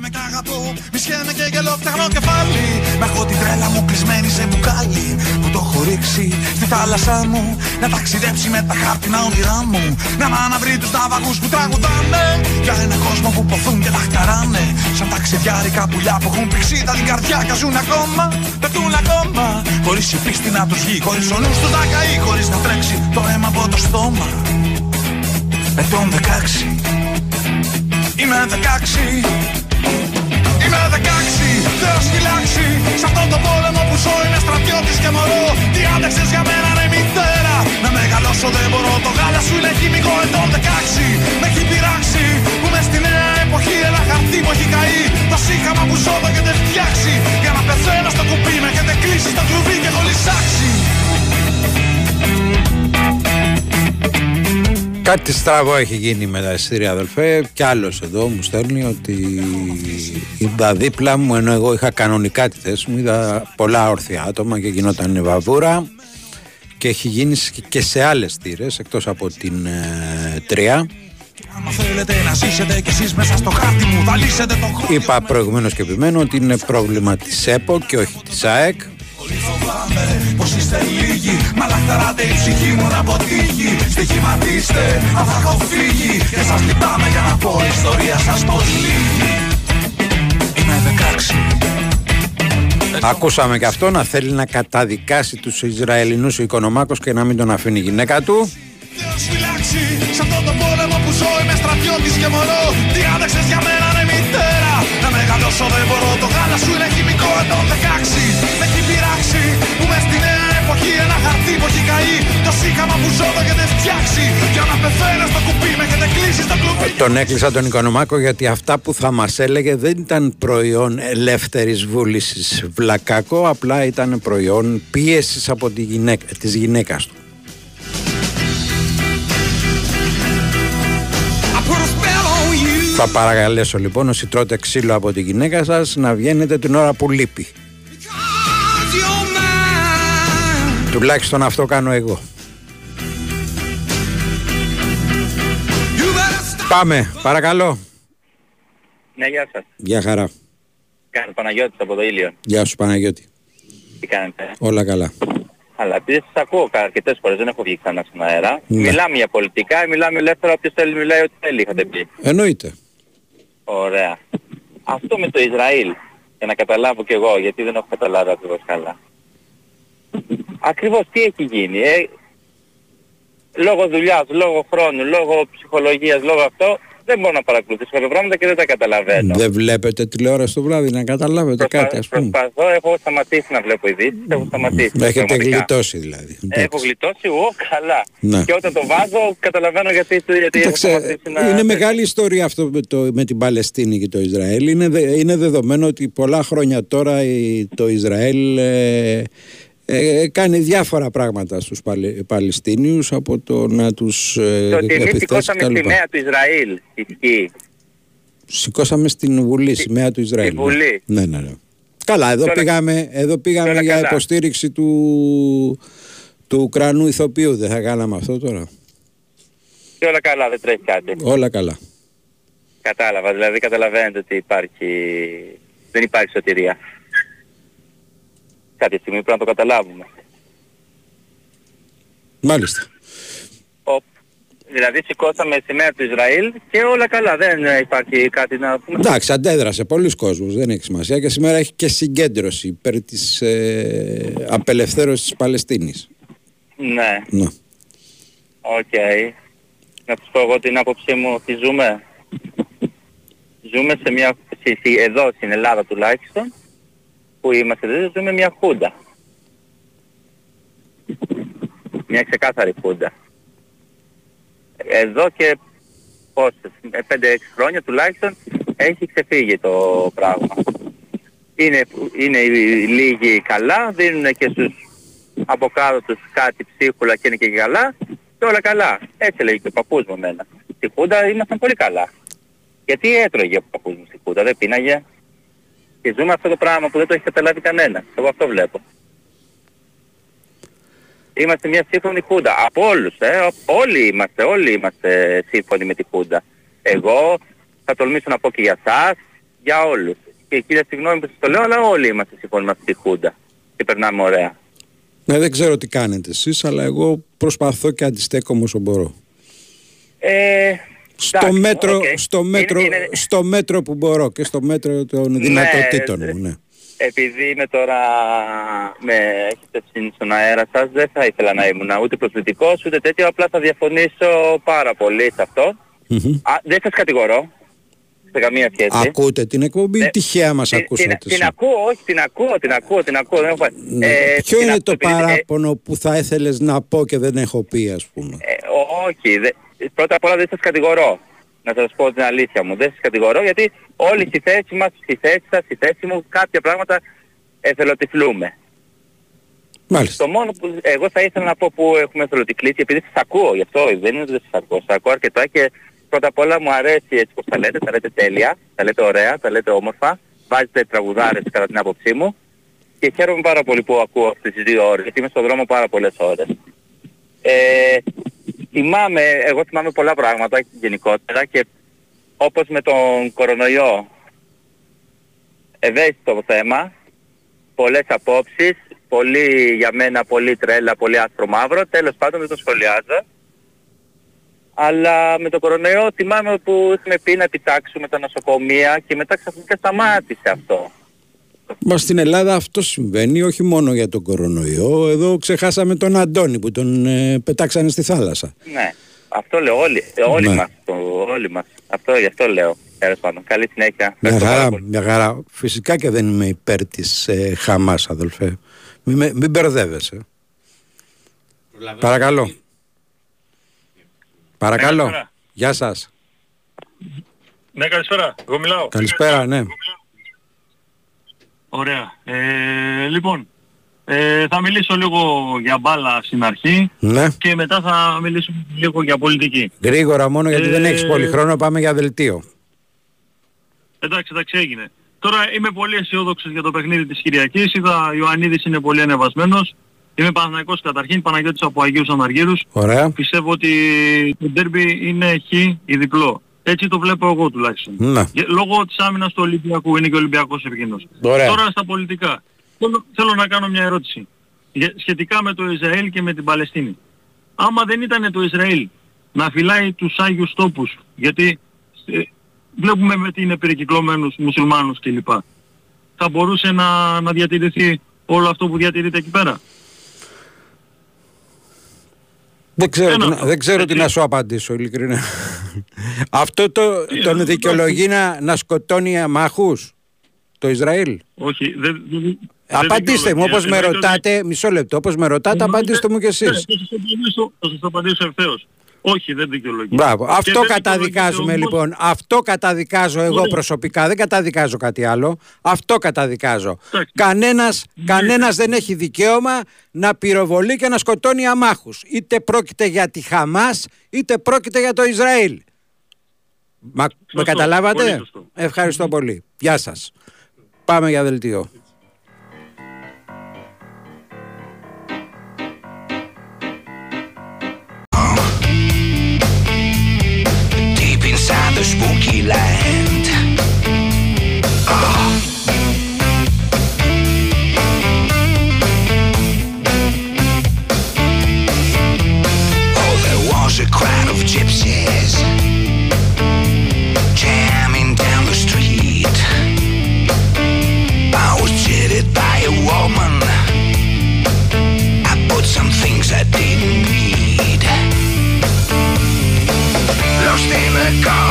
Με κι αγαπώ. Μη σχέμε και γελό φτιαχνό κεφάλι. Με έχω την τρέλα μου κλεισμένη σε μπουκάλι. Που το έχω ρίξει στη θάλασσά μου. Να ταξιδέψει με τα χάρτινα όνειρά μου. Να μ' αναβρει τους ναυαγούς που τραγουδάνε. Για ένα κόσμο που ποθούν και τα χταράνε Σαν ταξιδιάρικα πουλιά που έχουν πηξίδα την καρδιά Και ζουν ακόμα, πετούν ακόμα. Χωρίς η πίστη να τους βγει Χωρίς ο νους τους να καεί Χωρίς να τρέξει το αίμα από το στόμα. Ετών 16 Είμαι 16 Είμαι 16, Θεός φυλάξει Σ' αυτόν τον πόλεμο που ζω είμαι στρατιώτης και μωρό. Τι άντεξες για μένα ρε μητέρα. Να μεγαλώσω δεν μπορώ. Το γάλα σου είναι χημικό ετών 16 Με έχει πειράξει. Που μες στη νέα εποχή ένα χαρτί μου έχει καεί. Το σύγχαμα που ζω το έχετε φτιάξει. Για να πεθαίνω στο κουπί με έχετε κλείσει στο κλουβί και έχω λυσάξει Κάτι στραβό έχει γίνει με τα εισιτήρια αδελφέ. Κι άλλος εδώ μου στέλνει ότι είδα δίπλα μου ενώ εγώ είχα κανονικά τη θέση μου είδα πολλά όρθια άτομα και γινόταν βαβούρα. Και έχει γίνει και σε άλλες θύρες εκτός από την ε, τρία. Άμα θέλετε να ζήσετε κι εσείς μέσα στο χάρτη μου Θα λύσετε τον χρόνο Είπα προηγουμένως και επιμένω ότι είναι πρόβλημα της ΕΠΟ και όχι της ΑΕΚ Φοβάμαι πως είστε λίγοι. Μα λαχταράτε η ψυχή μου να αποτύχει. Στοιχηματίστε αν θα έχω φύγει. Και σας λυπάμαι για να πω η ιστορία σας πως λύγει. Είμαι 16 Ακούσαμε και αυτό να θέλει να καταδικάσει τους Ισραηλινούς ο Οικονομάκος και να μην τον αφήνει η γυναίκα του. Θεός φυλάξει Σ' αυτόν τον πόλεμο που ζω είμαι στρατιώτης και μωρό. Τι άντεξες για μένα ρε μητέρα. Να μεγαλώσω δεν μπορώ Το γάλα σου είναι χημικό ετών 16 Με έχει πειράξει Που μες στη νέα εποχή ένα χαρτί που έχει καεί. Το σύγχαμα που ζω το έχετε φτιάξει. Για να πεθαίνω στο κουπί με έχετε κλείσει στο κλουβί. Τον έκλεισα τον Οικονομάκο γιατί αυτά που θα μας έλεγε δεν ήταν προϊόν ελεύθερης βούλησης βλακάκο απλά ήταν προϊόν πίεσης από τη γυναίκα, της γυναίκας του. Θα παρακαλέσω λοιπόν όσοι τρώτε ξύλο από τη γυναίκα σας να βγαίνετε την ώρα που λείπει. Τουλάχιστον αυτό κάνω εγώ. Πάμε, παρακαλώ. Ναι, γεια σας. Γεια χαρά. Κάνω Παναγιώτης από το Ήλιο. Γεια σου Παναγιώτη. Τι κάνετε; Όλα καλά. Αλλά επειδή σας ακούω αρκετές φορές, δεν έχω βγει ξανά στον αέρα. Ναι. Μιλάμε για πολιτικά, μιλάμε ελεύθερα, όποιος θέλει μιλάει ό,τι θέλει, είχατε πει. Εννοείται. Ωραία. Αυτό με το Ισραήλ, για να καταλάβω κι εγώ, γιατί δεν έχω καταλάβει ακριβώς καλά. Ακριβώς τι έχει γίνει, ε; Λόγω δουλειάς, λόγω χρόνου, λόγω ψυχολογίας, λόγω αυτό, δεν μπορώ να παρακολουθήσω κάποια πράγματα και δεν τα καταλαβαίνω. Δεν βλέπετε τηλεόραση το βράδυ να καταλάβετε κάτι ας πούμε. Προσπαθώ, έχω σταματήσει να βλέπω ειδήσεις, έχω σταματήσει. Έχετε πραγματικά. γλιτώσει δηλαδή. Έχω γλιτώσει, εγώ καλά. Ναι. Και όταν το βάζω καταλαβαίνω γιατί, γιατί έχω Κοίταξε, σταματήσει να... είναι μεγάλη ιστορία αυτό με, το, με την Παλαιστίνη και το Ισραήλ. Είναι, δε- είναι δεδομένο ότι πολλά χρόνια τώρα η- το Ισραήλ ε, ε, κάνει διάφορα πράγματα στους Παλαι, Παλαιστίνιους από το να τους ε, Το ότι εμείς επιθέσεις σηκώσαμε κτλ. σημαία του Ισραήλ, ισχύει. Σηκώσαμε στην Βουλή σημαία του Ισραήλ. ναι. Βουλή. Ναι, ναι, ναι. Καλά, εδώ Και όλα- πήγαμε, εδώ πήγαμε όλα για καλά. υποστήριξη του, του Ουκρανού ηθοποιού. Δεν θα κάναμε αυτό τώρα. Και όλα καλά, δεν τρέχει κάτι. Όλα καλά. Κατάλαβα, δηλαδή καταλαβαίνετε ότι υπάρχει... δεν υπάρχει σωτηρία. Κάποια στιγμή πρέπει να το καταλάβουμε. Μάλιστα. Ο- Δηλαδή σηκώσαμε σημαία του Ισραήλ και όλα καλά, δεν ε, υπάρχει κάτι να πούμε. Εντάξει, αντέδρασε πολλοί κόσμος, δεν έχει σημασία και σήμερα έχει και συγκέντρωση υπέρ της ε, απελευθέρωσης της Παλαιστίνης. Ναι. Ναι. Οκ. Να σας πω εγώ την άποψή μου ότι ζούμε. Ζούμε σε μια... στη- στη- εδώ στην Ελλάδα τουλάχιστον που είμαστε εδώ ζούμε μια χούντα. Μια ξεκάθαρη χούντα. Εδώ και πόσες, 5-6 χρόνια τουλάχιστον έχει ξεφύγει το πράγμα. Είναι, είναι οι λίγοι καλά, δίνουν και στους από κάτω τους κάτι ψίχουλα και είναι και καλά και όλα καλά. Έτσι λέει και ο παππούς μου εμένα. Στη Χούντα ήμασταν πολύ καλά. Γιατί έτρωγε ο παππούς μου στη Χούντα, δεν πίναγε. Και ζούμε αυτό το πράγμα που δεν το έχει καταλάβει κανένας. Εγώ αυτό βλέπω. Είμαστε μια σύμφωνη Χούντα. Από όλους, ε. Όλοι είμαστε, όλοι είμαστε σύμφωνοι με τη Χούντα. Εγώ θα τολμήσω να πω και για σας, για όλους. Και κύριε συγγνώμη που σας το λέω, αλλά όλοι είμαστε σύμφωνοι με αυτή τη Χούντα. Και περνάμε ωραία. Ναι, δεν ξέρω τι κάνετε εσείς, αλλά εγώ προσπαθώ και αντιστέκομαι όσο μπορώ. Ε, Στο, εντάξει, μέτρο, οκ. στο, μέτρο, Είναι- είναι- στο μέτρο που μπορώ και στο μέτρο των Ναι, δυνατοτήτων ε, μου. Ναι. Επειδή είμαι τώρα με έχετε ψήσει στον αέρα σας, δεν θα ήθελα να ήμουν ούτε προσβλητικός ούτε τέτοιο, απλά θα διαφωνήσω πάρα πολύ σε αυτό. Μμμ. Α, δεν σας κατηγορώ, σε καμία σχέση. Ακούτε την εκπομπή ή τυχαία μας Την, την, ακούσατε την εσείς; ακούω, όχι, την ακούω, την ακούω, την ακούω. Δεν έχω... Ναι. ε, Ποιο την είναι ακ- το επειδή- ε, παράπονο που θα ήθελες να πω και δεν έχω πει ας πούμε; ε, όχι, δε, πρώτα απ' όλα δεν σας κατηγορώ. Να σας πω την αλήθεια μου. Δεν σας κατηγορώ γιατί όλοι στη θέση μας, στη θέση σας, στη θέση μου, κάποια πράγματα εθελοτυφλούμε. Μάλιστα. Το μόνο που εγώ θα ήθελα να πω που έχουμε εθελοτυφλήσει, επειδή σας ακούω, γι' αυτό δεν είναι ότι δεν σας ακούω, σας ακούω αρκετά και πρώτα απ' όλα μου αρέσει έτσι πως τα λέτε, τα λέτε τέλεια, τα λέτε ωραία, τα λέτε όμορφα, βάζετε τραγουδάρες κατά την άποψή μου και χαίρομαι πάρα πολύ που ακούω αυτές τις δύο ώρες, γιατί είμαι στον δρόμο πάρα πολλές ώρες. Ε, θυμάμαι, εγώ θυμάμαι πολλά πράγματα γενικότερα και όπως με τον κορονοϊό, ευαίσθητο θέμα, πολλές απόψεις, πολύ για μένα πολύ τρέλα, πολύ άσπρο μαύρο, τέλος πάντων δεν το σχολιάζω. Αλλά με το κορονοϊό θυμάμαι που είχαμε πει να κοιτάξουμε τα νοσοκομεία και μετά ξαφνικά σταμάτησε αυτό. Μα στην Ελλάδα αυτό συμβαίνει όχι μόνο για τον κορονοϊό. Εδώ ξεχάσαμε τον Αντώνη που τον ε, πετάξανε στη θάλασσα. Ναι, αυτό λέω όλοι, ε, όλοι Ναι. μας, το, όλοι μας. Αυτό, γι' αυτό λέω. Τέλος πάντων, καλή συνέχεια. Μια Ευχαριστώ πάρα χαρά, πολύ. μια χαρά. Φυσικά και δεν είμαι υπέρ της ε, Χαμάς αδελφέ. Μην, με- μην μπερδεύεσαι. Παρακαλώ. Παρακαλώ. Καλησπέρα. Γεια σας. Ναι, καλησπέρα. Εγώ μιλάω. Καλησπέρα, ναι. Ωραία. Ε, λοιπόν, ε, θα μιλήσω λίγο για μπάλα στην αρχή Ναι. και μετά θα μιλήσουμε λίγο για πολιτική. Γρήγορα μόνο γιατί δεν Ε, έχεις πολύ χρόνο πάμε για δελτίο. Εντάξει, εντάξει, έγινε. Τώρα είμαι πολύ αισιόδοξος για το παιχνίδι της Κυριακής. Είδα Ιωαννίδης είναι πολύ ανεβασμένος. Είμαι Παναθηναϊκός καταρχήν, Παναγιώτης από Αγίους Αναργύρους. Ωραία. Πιστεύω ότι το ντέρμπι είναι χ ή διπλό. Έτσι το βλέπω εγώ τουλάχιστον. Ναι. Για- Λόγω της άμυνας του Ολυμπιακού είναι και ο Ολυμπιακός επικίνδυνος. Ωραία. Τώρα στα πολιτικά. Θέλω, θέλω να κάνω μια ερώτηση. Για- σχετικά με το Ισραήλ και με την Παλαιστίνη. Άμα δεν ήταν το Ισραήλ να φυλάει τους Άγιους τόπους, γιατί ε, βλέπουμε με τι είναι περικυκλωμένους μουσουλμάνους κλπ. Θα μπορούσε να, να διατηρηθεί όλο αυτό που διατηρείται εκεί πέρα; Δεν ξέρω, Ένα τι, να- αυτό. δεν ξέρω τι; να σου απαντήσω ειλικρινά. Αυτό το, τον δικαιολογεί να, να σκοτώνει αμάχους το Ισραήλ; Όχι, δεν... δεν- Απαντήστε μου, δικαιολογεί. όπως με Εννοείται ότι- ρωτάτε, μισό λεπτό, όπως με ρωτάτε, απαντήστε μου κι Ναι, εσείς. θα σας απαντήσω, θα σας απαντήσω ευθέως. Όχι, δεν δικαιολογεί. Μπράβο. Και Αυτό δεν καταδικάζουμε δικαιολογεί όμως- λοιπόν. Αυτό καταδικάζω εγώ Ωραία. προσωπικά. Δεν καταδικάζω κάτι άλλο. Αυτό καταδικάζω. Εντάξει. Κανένας, κανένας δεν έχει δικαίωμα να πυροβολεί και να σκοτώνει αμάχους. Είτε πρόκειται για τη Χαμάς, είτε πρόκειται για το Ισραήλ. Μα, με καταλάβατε; πολύ σωστό. Ευχαριστώ πολύ. Γεια σας. Πάμε για δελτίο. spooky land. Ah. Oh. oh, there was a crowd of gypsies jamming down the street. I was cheated by a woman. I bought some things I didn't need. Lost in the car.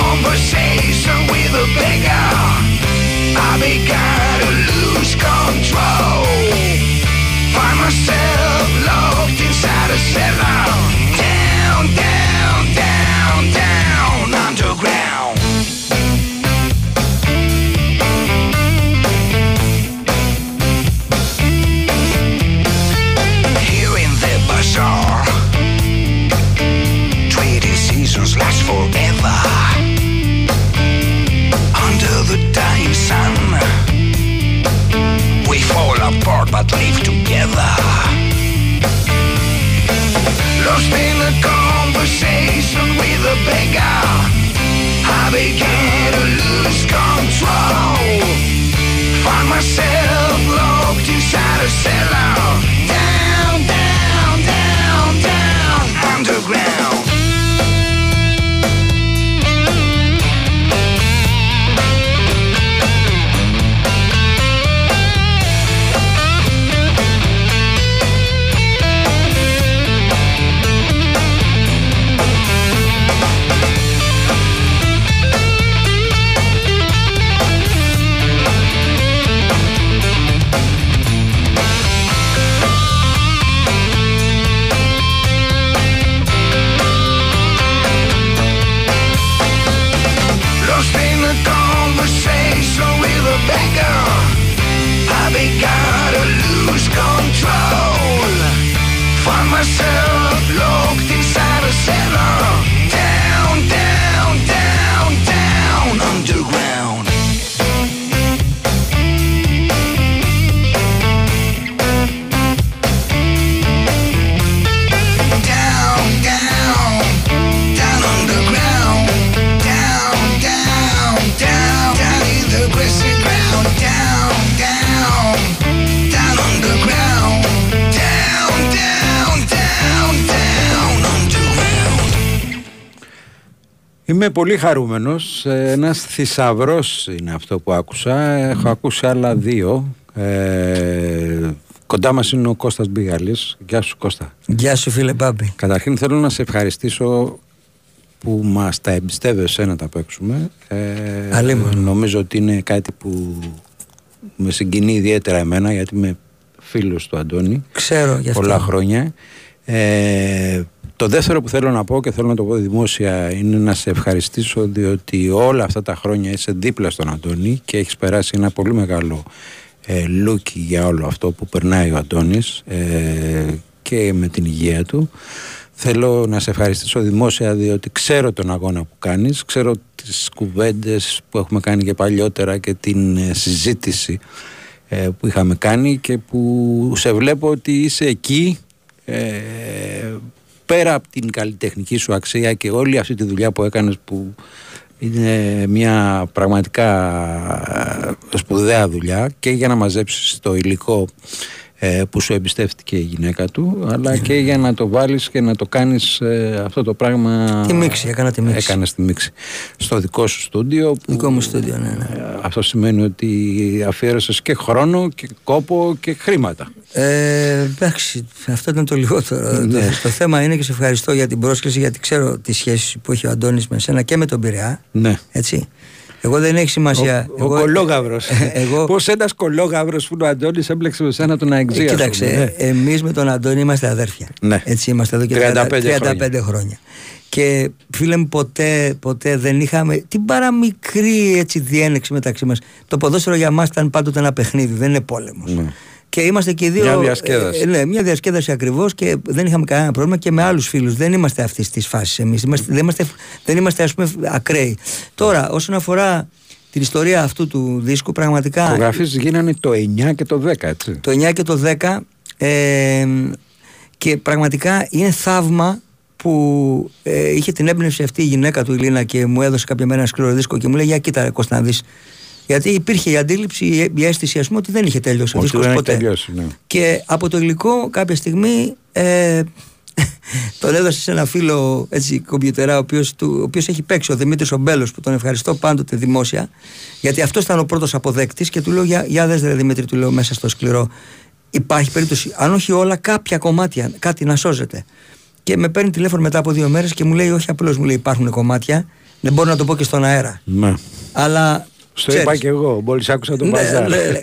Είμαι πολύ χαρούμενος. Ε, Ένας θησαυρός είναι αυτό που άκουσα. Έχω ακούσει άλλα δύο. Ε, κοντά μας είναι ο Κώστας Μπίγαλης. Γεια σου Κώστα. Γεια σου φίλε Μπάμπη. Καταρχήν θέλω να σε ευχαριστήσω που μας τα εμπιστεύεσαι να τα παίξουμε. Ε, Αλίμονο. νομίζω ότι είναι κάτι που με συγκινεί ιδιαίτερα εμένα γιατί είμαι φίλος του Αντώνη. Ξέρω γι' αυτό. πολλά χρόνια. Ε, το δεύτερο που θέλω να πω και θέλω να το πω δημόσια είναι να σε ευχαριστήσω διότι όλα αυτά τα χρόνια είσαι δίπλα στον Αντώνη και έχεις περάσει ένα πολύ μεγάλο ε, λούκι για όλο αυτό που περνάει ο Αντώνης ε, και με την υγεία του. Θέλω να σε ευχαριστήσω δημόσια διότι ξέρω τον αγώνα που κάνεις, ξέρω τις κουβέντες που έχουμε κάνει και παλιότερα και την ε, συζήτηση ε, που είχαμε κάνει και που σε βλέπω ότι είσαι εκεί ε, πέρα από την καλλιτεχνική σου αξία και όλη αυτή τη δουλειά που έκανες που είναι μια πραγματικά ε, σπουδαία δουλειά και για να μαζέψεις το υλικό ε, που σου εμπιστεύτηκε η γυναίκα του αλλά και για να το βάλεις και να το κάνεις ε, αυτό το πράγμα Τη μίξη, έκανα τη μίξη. Έκανες τη μίξη στο δικό σου στούντιο που, Δικό μου στούντιο, ναι, ναι. ε, αυτό σημαίνει ότι αφιέρωσες και χρόνο και κόπο και χρήματα Ε, εντάξει, αυτό ήταν το λιγότερο. Το, Ναι. το θέμα είναι και σε ευχαριστώ για την πρόσκληση γιατί ξέρω τη σχέση που έχει ο Αντώνης με σένα και με τον Πειραιά. Ναι. Έτσι. Εγώ δεν έχει σημασία. Ο, ο κολόγαυρος. εγώ, Πώς ένας κολόγαυρος που είναι ο Αντώνης έμπλεξε με σένα τον Ε, αεξία. κοίταξε, εμείς με τον Αντώνη είμαστε αδέρφια. Ναι. Έτσι είμαστε εδώ και 35 35, χρόνια. χρόνια. Και φίλε μου ποτέ, ποτέ δεν είχαμε την παραμικρή έτσι διένεξη μεταξύ μας. Το ποδόσφαιρο για μας ήταν πάντοτε ένα παιχνίδι, δεν είναι πόλεμος. Και είμαστε και οι δύο. Μια διασκέδαση. ε, ναι, μια διασκέδαση ακριβώς και δεν είχαμε κανένα πρόβλημα και με άλλους φίλους. Δεν είμαστε αυτής της φάσης εμείς. Είμαστε, δεν είμαστε, δεν είμαστε ας πούμε ακραίοι. Τώρα, όσον αφορά την ιστορία αυτού του δίσκου, πραγματικά. Φωτογραφίες γίνανε το 9 και το 10, έτσι. Το 9 και το 10 ε, και πραγματικά είναι θαύμα που ε, είχε την έμπνευση αυτή η γυναίκα του η Λίνα και μου έδωσε κάποια μέρα ένα σκληρό δίσκο και μου λέει για κοίτα ρε Κώστα να δεις γιατί υπήρχε η αντίληψη, η- η αίσθηση ας πούμε ότι δεν είχε τελειώσει ο Ότι δίσκος δεν έχει ποτέ. τελειώσει, ναι. Και από το υλικό κάποια στιγμή ε, τον έδωσε σε ένα φίλο έτσι, κομπιουτερά ο οποίος, του, ο οποίος έχει παίξει ο Δημήτρης Ομπέλος που τον ευχαριστώ πάντοτε δημόσια γιατί αυτός ήταν ο πρώτος αποδέκτης και του λέω για, για δες ρε Δημήτρη του λέω μέσα στο σκληρό υπάρχει περίπτωση αν όχι όλα κάποια κομμάτια κάτι να σώζεται και με παίρνει τηλέφωνο μετά από δύο μέρες και μου λέει όχι απλώς μου λέει υπάρχουν κομμάτια Δεν μπορώ να το πω και στον αέρα. Ναι. Αλλά. Στο ξέρεις, είπα και εγώ, μόλις άκουσα τον ναι, Μπαζάρ. ναι, ναι.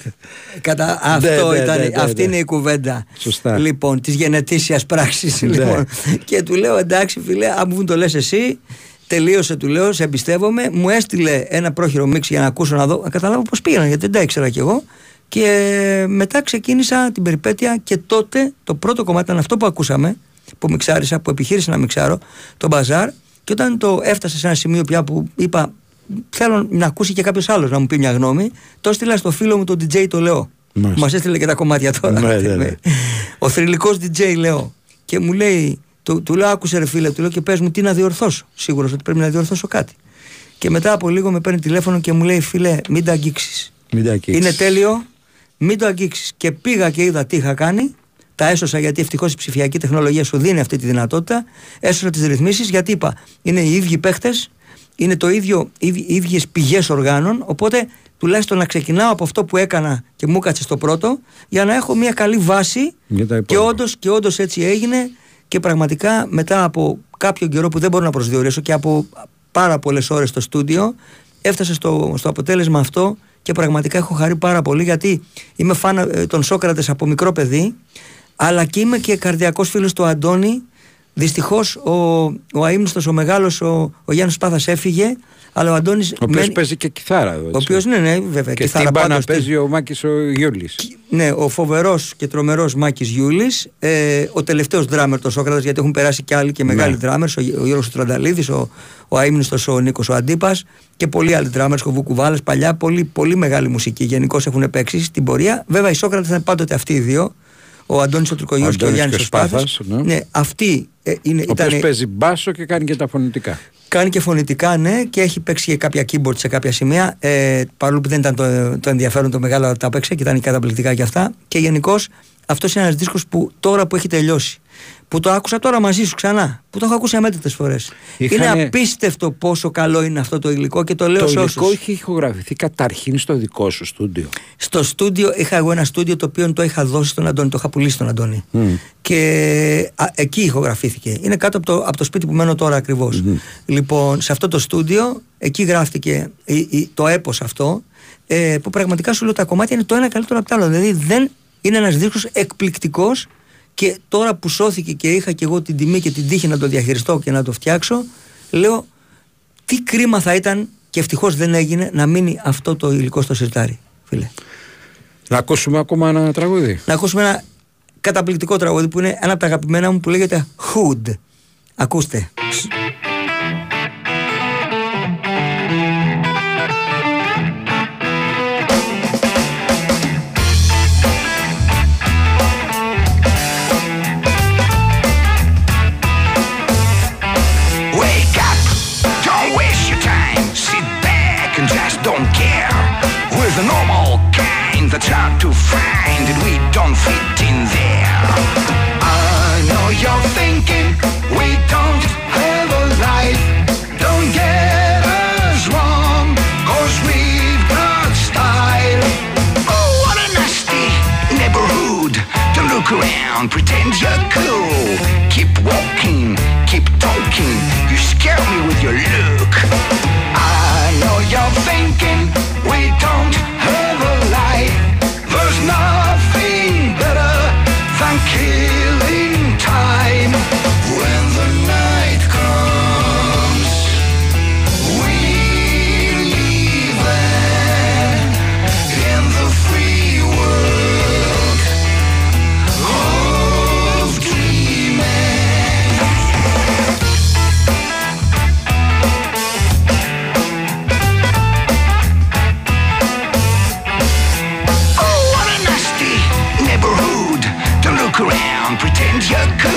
Κατά, Ναι, αυτό ναι, ήταν, ναι, ναι, αυτή ναι. είναι η κουβέντα. Σωστά. Λοιπόν, της γενετήσιας πράξης. Ναι. Λοιπόν. Και του λέω εντάξει, φίλε, αν μου το λες εσύ, τελείωσε, του λέω, σε εμπιστεύομαι. Μου έστειλε ένα πρόχειρο μίξ για να ακούσω να δω, να καταλάβω πώς πήγαιναν, γιατί δεν τα ήξερα κι εγώ. Και μετά ξεκίνησα την περιπέτεια και τότε το πρώτο κομμάτι ήταν αυτό που ακούσαμε, που μιξάρισα, που επιχείρησα να μιξάρω, το μπαζάρ. Και όταν το έφτασε σε ένα σημείο πια που είπα, θέλω να ακούσει και κάποιος άλλος να μου πει μια γνώμη, το έστειλα στο φίλο μου τον DJ το Λεό. Μάλιστα. Μας έστειλε και τα κομμάτια τώρα. Ναι, ναι, ναι. Ο θρηλυκός DJ Λεό. Και μου λέει, του, του λέω, άκουσε ρε φίλε, του λέω και πες μου τι να διορθώσω. Σίγουρος ότι πρέπει να διορθώσω κάτι. Και μετά από λίγο με παίρνει τηλέφωνο και μου λέει, φίλε, μην τα αγγίξεις. Μην τα αγγίξεις. Είναι τέλειο, μην το αγγίξεις. Και πήγα και είδα τι είχα κάνει. Τα έσωσα γιατί ευτυχώς η ψηφιακή τεχνολογία σου δίνει αυτή τη δυνατότητα. Έσωσα τις ρυθμίσεις γιατί είπα, είναι οι ίδιοι παίχτες, είναι το ίδιο, οι ίδιες πηγές οργάνων. Οπότε τουλάχιστον να ξεκινάω από αυτό που έκανα και μου έκατσε στο πρώτο, για να έχω μια καλή βάση. Για τα Και υπόλοιπα. όντως και όντως έτσι έγινε και πραγματικά μετά από κάποιο καιρό που δεν μπορώ να προσδιορίσω και από πάρα πολλές ώρες στο στούντιο, έφτασα στο, στο αποτέλεσμα αυτό και πραγματικά έχω χαρεί πάρα πολύ γιατί είμαι φαν ε, των Σόκρατες από μικρό παιδί, αλλά και είμαι και καρδιακός φίλος του Αντώνη. Δυστυχώς ο, ο αείμνηστος, ο μεγάλος, ο, ο Γιάννης Πάθας έφυγε, αλλά ο Αντώνης Ο οποίος μένει- παίζει και κιθάρα. εδώ, ο έτσι. οποίος, ναι, ναι, βέβαια. Και κιθάρα στην μπάνα πάντως, παίζει ο Μάκης ο Γιούλης. ναι, ο φοβερός και τρομερός Μάκης Γιούλης, ε, ο τελευταίος ντράμερ των Σόκρατα, γιατί έχουν περάσει και άλλοι και μεγάλοι Ναι. ντράμερ, ο, Γε- ο Γιώργος Τρανταλίδης, ο, ο αείμνηστος ο Νίκος ο Αντίπας και πολλοί άλλοι ντράμερ, ο Βουκουβάλας, παλιά, πολύ, πολύ μεγάλη μουσική γενικώς έχουν παίξει στην πορεία. Βέβαια, οι Σόκρατε ήταν πάντοτε αυτοί οι δύο, ο Αντώνης ο Τρικογιώργη και ο Αντώνης Γιάννης και ο ο Σπάθας. Σπάθας, ναι. ναι, αυτοί ε, είναι, Ο οποίος ήταν, παίζει μπάσο και κάνει και τα φωνητικά. Κάνει και φωνητικά, ναι, και έχει παίξει και κάποια keyboard σε κάποια σημεία. Ε, παρόλο που δεν ήταν το, το ενδιαφέρον το μεγάλο, τα παίξε και ήταν καταπληκτικά και αυτά. Και γενικώς αυτός είναι ένας δίσκος που τώρα που έχει τελειώσει, που το άκουσα τώρα μαζί σου ξανά, που το έχω ακούσει αμέτρητες φορές. Είχανε- Είναι απίστευτο πόσο καλό είναι αυτό το υλικό και το λέω το σε υλικό όσους. είχε ηχογραφηθεί καταρχήν στο δικό σου στούντιο. Στο στούντιο είχα εγώ ένα στούντιο το οποίο το είχα δώσει στον Αντώνη, το είχα πουλήσει στον Αντώνη. Και α, εκεί ηχογραφήθηκε. Είναι κάτω από το, από το σπίτι που μένω τώρα ακριβώς. Λοιπόν, σε αυτό το στούντιο, εκεί γράφτηκε η- η- το έπος αυτό, ε, που πραγματικά σου λέω τα κομμάτια είναι το ένα καλύτερο από το άλλο. Δηλαδή δεν είναι ένας δίσκος εκπληκτικός και τώρα που σώθηκε και είχα και εγώ την τιμή και την τύχη να το διαχειριστώ και να το φτιάξω, λέω τι κρίμα θα ήταν και ευτυχώς δεν έγινε να μείνει αυτό το υλικό στο σιρτάρι, φίλε. Να ακούσουμε ακόμα ένα τραγούδι. Να ακούσουμε ένα καταπληκτικό τραγούδι που είναι ένα από τα αγαπημένα μου που λέγεται Hood. Ακούστε. That's hard to find, and we don't fit in there. I know you're thinking we don't have a life. Don't get us wrong, cause we've got style. Oh, what a nasty neighborhood. Don't look around, pretend you're cool. Keep walking, keep talking. You scare me with your look. Don't pretend you're good.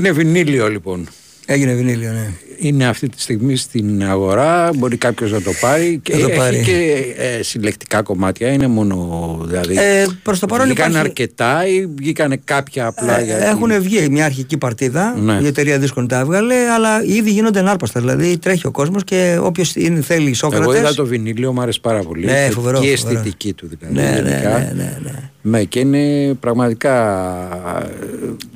Έγινε βινίλιο λοιπόν. Έγινε βινίλιο, ναι. Είναι αυτή τη στιγμή στην αγορά, μπορεί κάποιος να το πάρει και Να το έχει πάρει. και ε, συλλεκτικά κομμάτια, είναι μόνο δηλαδή. Ε, προς το παρόν βγήκαν υπάρχει- αρκετά ή βγήκαν κάποια απλά για Έχουν βγει μια αρχική παρτίδα, Ναι. η εταιρεία δίσκων τα έβγαλε, αλλά ήδη γίνονται ενάρπαστα. Δηλαδή τρέχει ο κόσμος και όποιος θέλει Εγώ Σόκρατε. είδα το βινίλιο, μου άρεσε πάρα πολύ. Ναι, Θετική φοβερό, φοβερό. αισθητική του δηλαδή. Ναι, ναι, γενικά. ναι, ναι, ναι. Ναι, και είναι πραγματικά.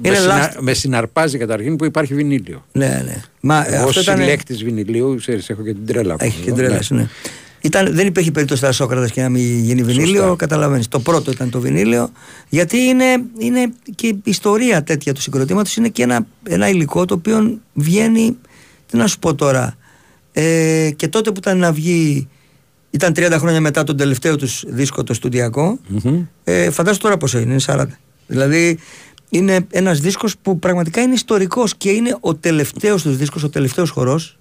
Είναι με, συνα- last- με συναρπάζει καταρχήν που υπάρχει βινίλιο. Ναι, ναι. Μα Εγώ αυτό ήταν. συλλέκτης βινιλίου, ξέρεις, έχω και την τρέλα μου. Έχει και Ναι. τρέλα σου, ναι. Ήταν, δεν υπήρχε περίπτωση στα Σόκρατα και να μην γίνει βινίλιο. Καταλαβαίνεις. Το πρώτο ήταν το βινίλιο. Γιατί είναι, είναι και η ιστορία τέτοια του συγκροτήματος είναι και ένα, ένα υλικό το οποίο βγαίνει. Τι να σου πω τώρα. Ε, και τότε που ήταν να βγει. Ήταν 30 χρόνια μετά τον τελευταίο τους δίσκο, το στουδιακό. Ε, φαντάσου τώρα πόσο είναι, είναι 40. Δηλαδή είναι ένας δίσκος που πραγματικά είναι ιστορικός και είναι ο τελευταίος τους δίσκος, ο τελευταίος χορός,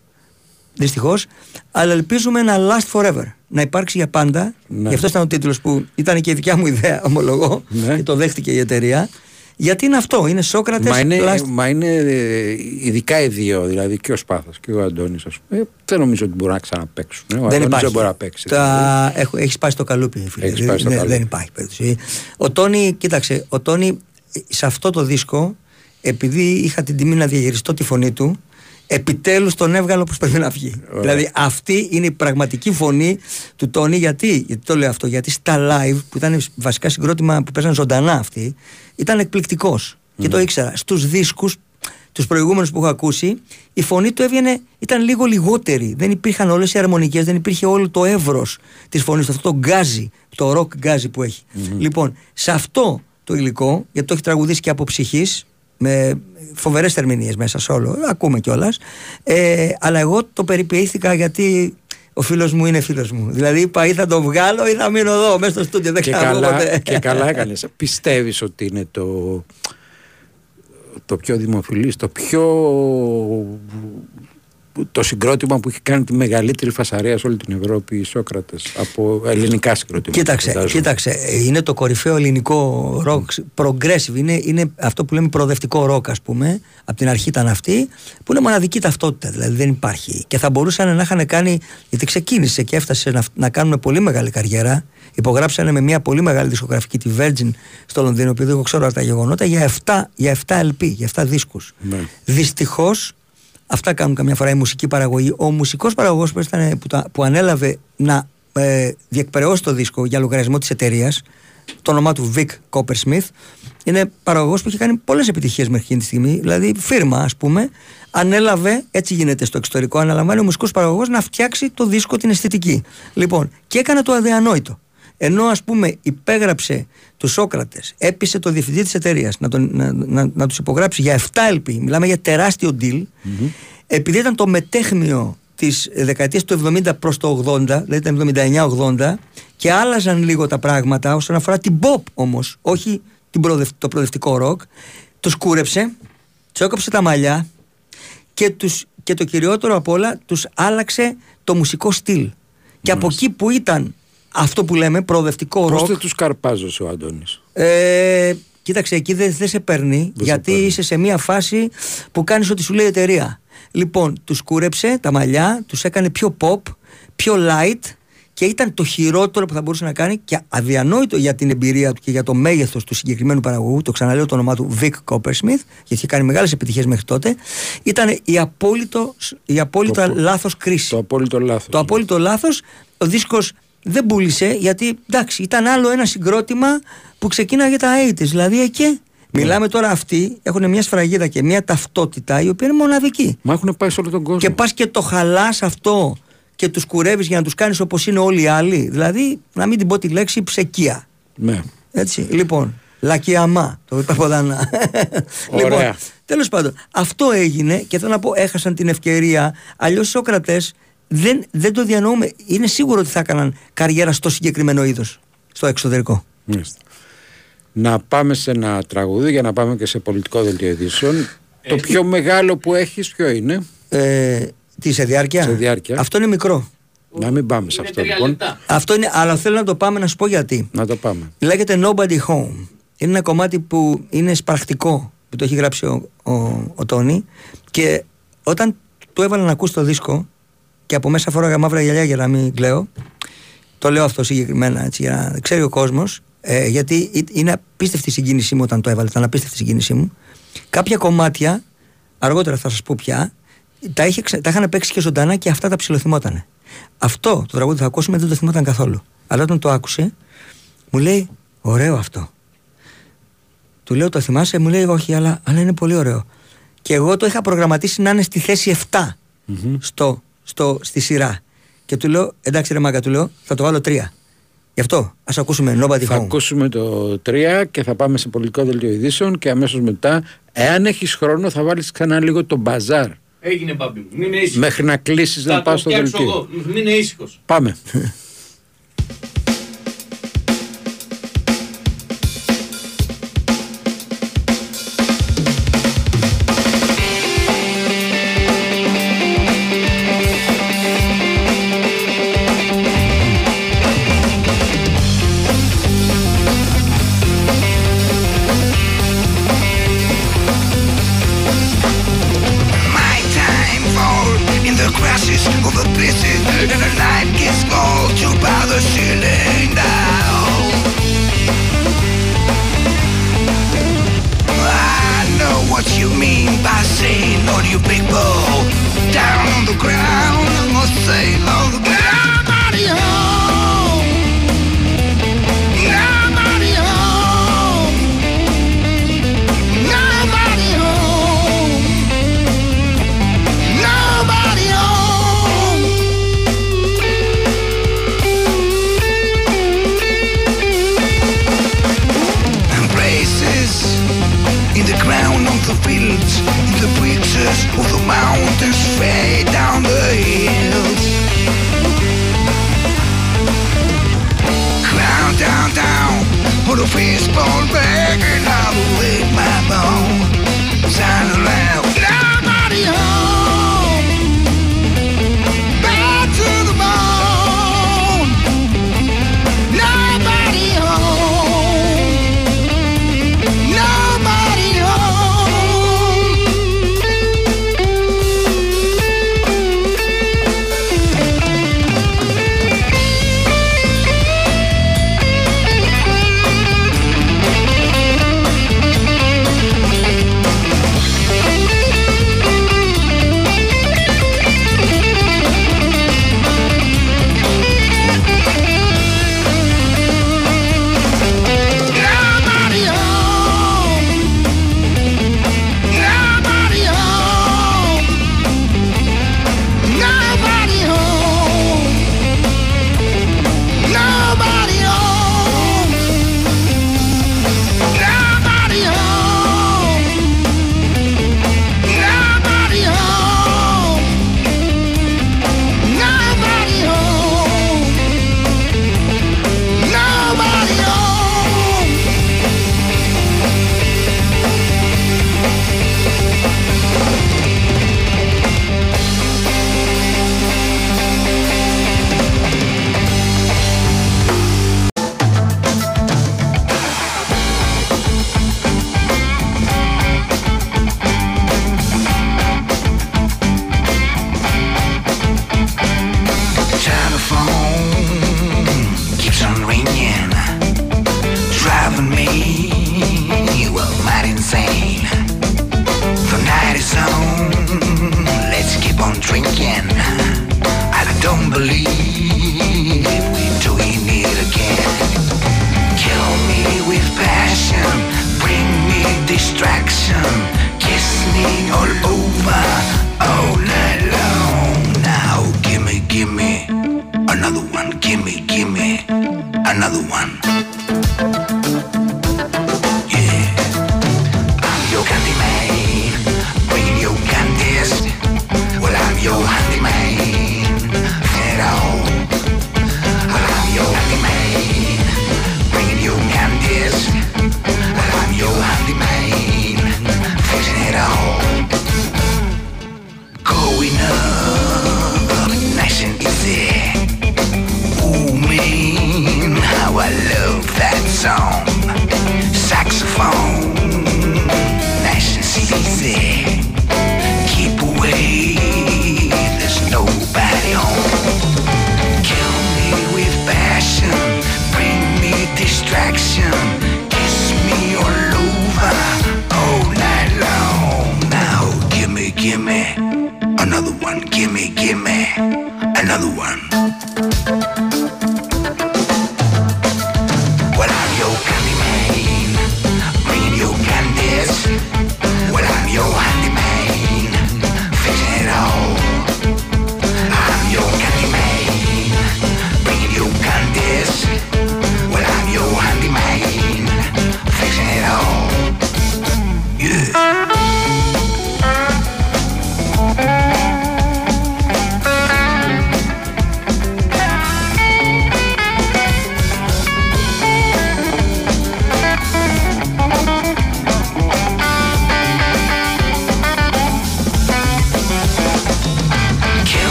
δυστυχώς, αλλά ελπίζουμε να last forever, να υπάρξει για πάντα. Ναι. Γι' αυτό ήταν ο τίτλος που ήταν και η δικιά μου ιδέα, ομολογώ, Ναι. και το δέχτηκε η εταιρεία. Γιατί είναι αυτό, είναι Σόκρατες Μα είναι, last μα είναι ε, ειδικά οι δύο, δηλαδή και ο Σπάθος και ο Αντώνης ας πούμε, ε, δεν νομίζω ότι μπορούν να ξαναπαίξουν. ε. Ο δεν Αντώνης υπάρχει. δεν μπορεί να παίξει. Τα... Έχω, έχεις σπάσει το καλούπι, φίλε. Έχεις σπάσει το Ναι, καλούπι. Δεν υπάρχει περίπτωση. Ο Τόνι, κοίταξε, ο Τόνι ε, σε αυτό το δίσκο, επειδή είχα την τιμή να διαχειριστώ τη φωνή του, επιτέλους τον έβγαλε όπως πρέπει να βγει. Δηλαδή αυτή είναι η πραγματική φωνή του Τόνι. Γιατί, γιατί το λέω αυτό, γιατί στα live που ήταν βασικά συγκρότημα που παίζαν ζωντανά αυτοί, ήταν εκπληκτικός. Και το ήξερα. Στους δίσκους τους προηγούμενους που έχω ακούσει, η φωνή του έβγαινε, ήταν λίγο λιγότερη. Δεν υπήρχαν όλες οι αρμονικές, δεν υπήρχε όλο το εύρος της φωνής του, αυτό το γκάζι, το ροκ γκάζι που έχει. Λοιπόν, σε αυτό το υλικό, γιατί το έχει τραγουδήσει και από ψυχής, με φοβερές ερμηνείες μέσα σε όλο, ακούμε κιόλας. Ε, αλλά εγώ το περιποιήθηκα γιατί ο φίλος μου είναι φίλος μου. Δηλαδή είπα ή θα το βγάλω ή θα μείνω εδώ μέσα στο στούντιο. Δεν και, ξέρω καλά, ποτέ. και καλά έκανες. Πιστεύεις ότι είναι το, το πιο δημοφιλής, το πιο το συγκρότημα που έχει κάνει τη μεγαλύτερη φασαρία σε όλη την Ευρώπη οι Σόκρατες από ελληνικά συγκρότηματα. Κοίταξε, φαντάζομαι. κοίταξε, είναι το κορυφαίο ελληνικό ροκ, progressive, είναι, είναι αυτό που λέμε προοδευτικό ροκ ας πούμε, από την αρχή ήταν αυτή, που είναι μοναδική ταυτότητα, δηλαδή δεν υπάρχει. Και θα μπορούσαν να είχαν κάνει, γιατί ξεκίνησε και έφτασε να, να κάνουν πολύ μεγάλη καριέρα, υπογράψανε με μια πολύ μεγάλη δισκογραφική, τη Virgin στο Λονδίνο, επειδή εγώ ξέρω τα γεγονότα, για 7, για 7 LP, για 7 δίσκους. Ναι. Δυστυχώς Αυτά κάνουν καμιά φορά η μουσική παραγωγή. Ο μουσικός παραγωγός που, ήταν- που, τα- που ανέλαβε να ε, διεκπαιρεώσει το δίσκο για λογαριασμό της εταιρείας, το όνομά του Vic Coppersmith, είναι παραγωγός που έχει κάνει πολλές επιτυχίες μέχρι εκείνη τη στιγμή. Δηλαδή, φίρμα, ας πούμε, ανέλαβε, έτσι γίνεται στο εξωτερικό, αναλαμβάνει ο μουσικός παραγωγός να φτιάξει το δίσκο την αισθητική. Λοιπόν, και έκανε το αδιανόητο. Ενώ ας πούμε υπέγραψε του Σόκρατες, έπεισε το διευθυντή της εταιρείας να, τον- να, να, να τους υπογράψει για 7 LP, μιλάμε για τεράστιο deal, επειδή ήταν το μετέχμιο της δεκαετίας του 70 προς το 80, δηλαδή ήταν 79-80 και άλλαζαν λίγο τα πράγματα όσον αφορά την pop όμως, όχι την προοδευ- το προοδευτικό ροκ, τους κούρεψε, τους έκοψε τα μαλλιά και, τους, και το κυριότερο απ' όλα τους άλλαξε το μουσικό στυλ. Και από εκεί που ήταν αυτό που λέμε προοδευτικό Πώς ροκ. δεν τους καρπάζωσε ο Αντώνης; Ε, κοίταξε, εκεί δεν δεν σε παίρνει σε γιατί είσαι σε μια φάση που κάνεις ό,τι σου λέει η εταιρεία. Λοιπόν, τους κούρεψε τα μαλλιά, τους έκανε πιο pop, πιο light και ήταν το χειρότερο που θα μπορούσε να κάνει και αδιανόητο για την εμπειρία του και για το μέγεθος του συγκεκριμένου παραγωγού, το ξαναλέω το όνομά του Vic Coppersmith, γιατί είχε κάνει μεγάλες επιτυχίες μέχρι τότε, ήταν η, απόλυτο, η απόλυτα Το- λάθος κρίση. Το απόλυτο λάθος. Το απόλυτο λάθος, ο δίσκος δεν πούλησε γιατί εντάξει ήταν άλλο ένα συγκρότημα που ξεκίναγε τα 80's δηλαδή εκεί Μιλάμε τώρα αυτοί έχουν μια σφραγίδα και μια ταυτότητα η οποία είναι μοναδική. Μα έχουν πάει σε όλο τον κόσμο. Και πας και το χαλάς αυτό και τους κουρεύεις για να τους κάνεις όπως είναι όλοι οι άλλοι. Δηλαδή, να μην την πω τη λέξη ψεκία. Ναι. Έτσι, λοιπόν, λακιαμά, το είπα από δανά. λοιπόν, τέλος πάντων, αυτό έγινε και θέλω να πω έχασαν την ευκαιρία. Αλλιώς οι Σόκρατες δεν, δεν το διανοούμε. Είναι σίγουρο ότι θα έκαναν καριέρα στο συγκεκριμένο είδος, στο εξωτερικό. Μάλιστα. Να πάμε σε ένα τραγούδι για να πάμε και σε πολιτικό δελτίο ειδήσεων. Το πιο μεγάλο που έχεις ποιο είναι; Ε, τι σε διάρκεια; Σε διάρκεια. Αυτό είναι μικρό. Να μην πάμε σε αυτό λοιπόν. Αυτό είναι, αλλά θέλω να το πάμε να σου πω γιατί. Να το πάμε. Λέγεται Nobody Home. Είναι ένα κομμάτι που είναι σπρακτικό. που το έχει γράψει ο, ο, ο Τόνι και όταν του έβαλα να ακούσει το δίσκο και από μέσα φοράγα μαύρα γυαλιά για να μην κλαίω το λέω αυτό συγκεκριμένα έτσι, για να ξέρει ο κόσμος. Ε, γιατί ε- είναι απίστευτη η συγκίνησή μου όταν το έβαλε. Ήταν απίστευτη η συγκίνησή μου. Κάποια κομμάτια, αργότερα θα σας πω πια, τα, είχε, ξε- τα είχαν παίξει και ζωντανά και αυτά τα ψιλοθυμότανε. Αυτό το τραγούδι που θα ακούσουμε δεν το θυμόταν καθόλου. Αλλά όταν το άκουσε, μου λέει: Ωραίο αυτό. Του λέω: Το θυμάσαι, μου λέει: Όχι, αλλά, αλλά είναι πολύ ωραίο. Και εγώ το είχα προγραμματίσει να είναι στη θέση 7 στο, στο, στη σειρά. Και του λέω: Εντάξει, ρε Μάγκα, του λέω: Θα το βάλω 3. Γι' αυτό ας ακούσουμε Nobody Θα Home. ακούσουμε το 3 και θα πάμε σε πολιτικό δελτίο ειδήσεων και αμέσως μετά, εάν έχεις χρόνο, θα βάλεις ξανά λίγο το μπαζάρ. Έγινε μπαμπί μου. Μην είναι ήσυχος. Μέχρι να κλείσεις Θα να το πάω στο φτιάξω δελτίο. εγώ. Μην είναι ήσυχος. Πάμε.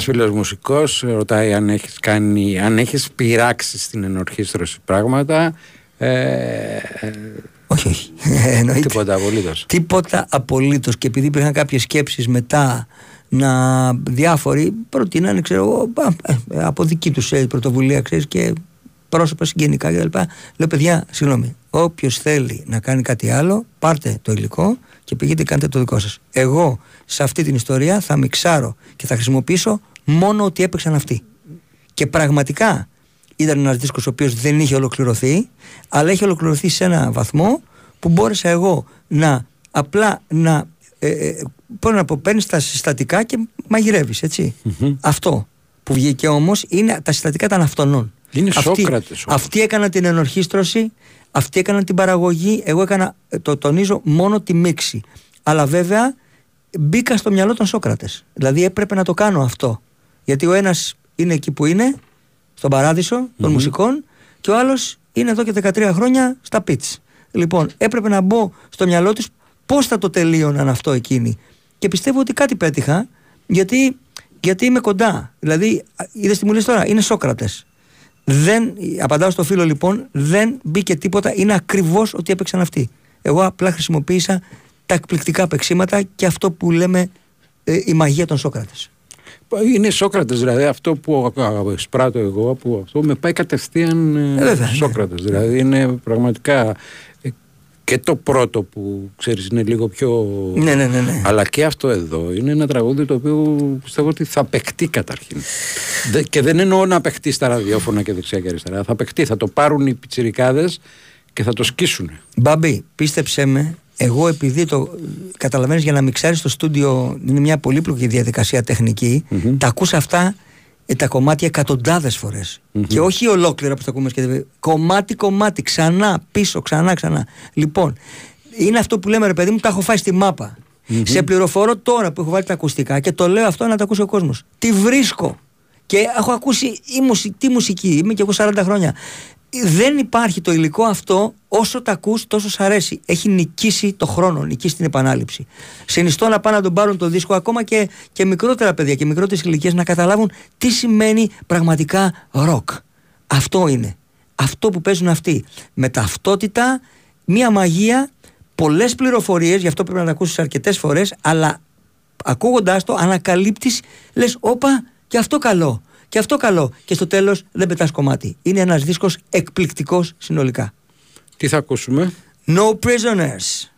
Ένας φίλος μουσικός ρωτάει αν έχεις, κάνει, αν έχεις πειράξει στην ενορχήστρωση πράγματα. Ε, όχι, όχι. Εννοείται. Τίποτα απολύτως. Τίποτα απολύτως. Και επειδή υπήρχαν κάποιες σκέψεις μετά να διάφοροι προτείνανε, ξέρω εγώ, α, ε, από δική τους ε, πρωτοβουλία, ξέρεις, και πρόσωπα συγγενικά κτλ. Λέω, παιδιά, συγγνώμη, όποιος θέλει να κάνει κάτι άλλο, πάρτε το υλικό και πηγαίνετε κάντε το δικό σας. Εγώ σε αυτή την ιστορία θα μιξάρω και θα χρησιμοποιήσω μόνο ότι έπαιξαν αυτοί. Και πραγματικά ήταν ένας δίσκος ο οποίος δεν είχε ολοκληρωθεί, αλλά έχει ολοκληρωθεί σε ένα βαθμό που μπόρεσα εγώ να απλά να. Ε, ε, πώς να πω, παίρνεις τα συστατικά και μαγειρεύεις, έτσι. Αυτό που βγήκε όμως είναι τα συστατικά των αυτονών. Είναι Αυτοί- Σόκρατες όμως. Αυτοί έκαναν την ενορχίστρωση, αυτοί έκαναν την παραγωγή, εγώ έκανα, ε, το τονίζω, μόνο τη μίξη. Αλλά βέβαια μπήκα στο μυαλό των Σόκρατες. Δηλαδή έπρεπε να το κάνω αυτό. Γιατί ο ένας είναι εκεί που είναι, στον παράδεισο των μουσικών, και ο άλλος είναι εδώ και 13 χρόνια στα πιτς. Λοιπόν, έπρεπε να μπω στο μυαλό τους πώς θα το τελείωναν αυτό εκείνοι. Και πιστεύω ότι κάτι πέτυχα, γιατί, γιατί είμαι κοντά. Δηλαδή, είδες τι μου λες τώρα, είναι Σόκρατες. Δεν, απαντάω στο φίλο λοιπόν, δεν μπήκε τίποτα, είναι ακριβώς ότι έπαιξαν αυτοί. Εγώ απλά χρησιμοποίησα τα εκπληκτικά παίξήματα και αυτό που λέμε ε, η μαγεία των Σόκρατες. Είναι Σόκρατες δηλαδή αυτό που α, α, σπράττω εγώ που αυτό με πάει κατευθείαν ε, βέβαια, ναι. Σόκρατες δηλαδή είναι πραγματικά ε, και το πρώτο που ξέρεις είναι λίγο πιο Ναι, ναι, ναι, ναι. αλλά και αυτό εδώ είναι ένα τραγούδι το οποίο πιστεύω ότι θα παιχτεί καταρχήν Δε- και δεν εννοώ να παιχτεί στα ραδιόφωνα και δεξιά και αριστερά θα παιχτεί, θα το πάρουν οι πιτσιρικάδες και θα το σκίσουν Μπάμπη, πίστεψέ με, εγώ επειδή το καταλαβαίνεις για να μιξάρεις στο στούντιο είναι μια πολύπλοκη διαδικασία τεχνική, τα ακούς αυτά ε, τα κομμάτια εκατοντάδες φορές. Και όχι ολόκληρα που τα ακούμε και κομμάτι κομμάτι, ξανά, πίσω, ξανά, ξανά. Λοιπόν, είναι αυτό που λέμε ρε παιδί μου, τα έχω φάει στη μάπα. Σε πληροφορώ τώρα που έχω βάλει τα ακουστικά και το λέω αυτό να το ακούσει ο κόσμος. Τι βρίσκω. Και έχω ακούσει η μουσι- τη μουσική, είμαι και εγώ 40 χρόνια. Δεν υπάρχει το υλικό αυτό όσο τα ακούς τόσο σ' αρέσει. Έχει νικήσει το χρόνο, νικήσει την επανάληψη. Συνιστώ να πάνε να τον πάρουν το δίσκο ακόμα και, και μικρότερα παιδιά και μικρότερες ηλικίες να καταλάβουν τι σημαίνει πραγματικά ροκ. Αυτό είναι. Αυτό που παίζουν αυτοί. Με ταυτότητα, μία μαγεία, πολλές πληροφορίες, γι' αυτό πρέπει να τα ακούσεις αρκετές φορές, αλλά ακούγοντάς το ανακαλύπτεις, λες όπα και αυτό καλό. Και αυτό καλό. Και στο τέλος δεν πετάς κομμάτι. Είναι ένας δίσκος εκπληκτικός συνολικά. Τι θα ακούσουμε; No Prisoners.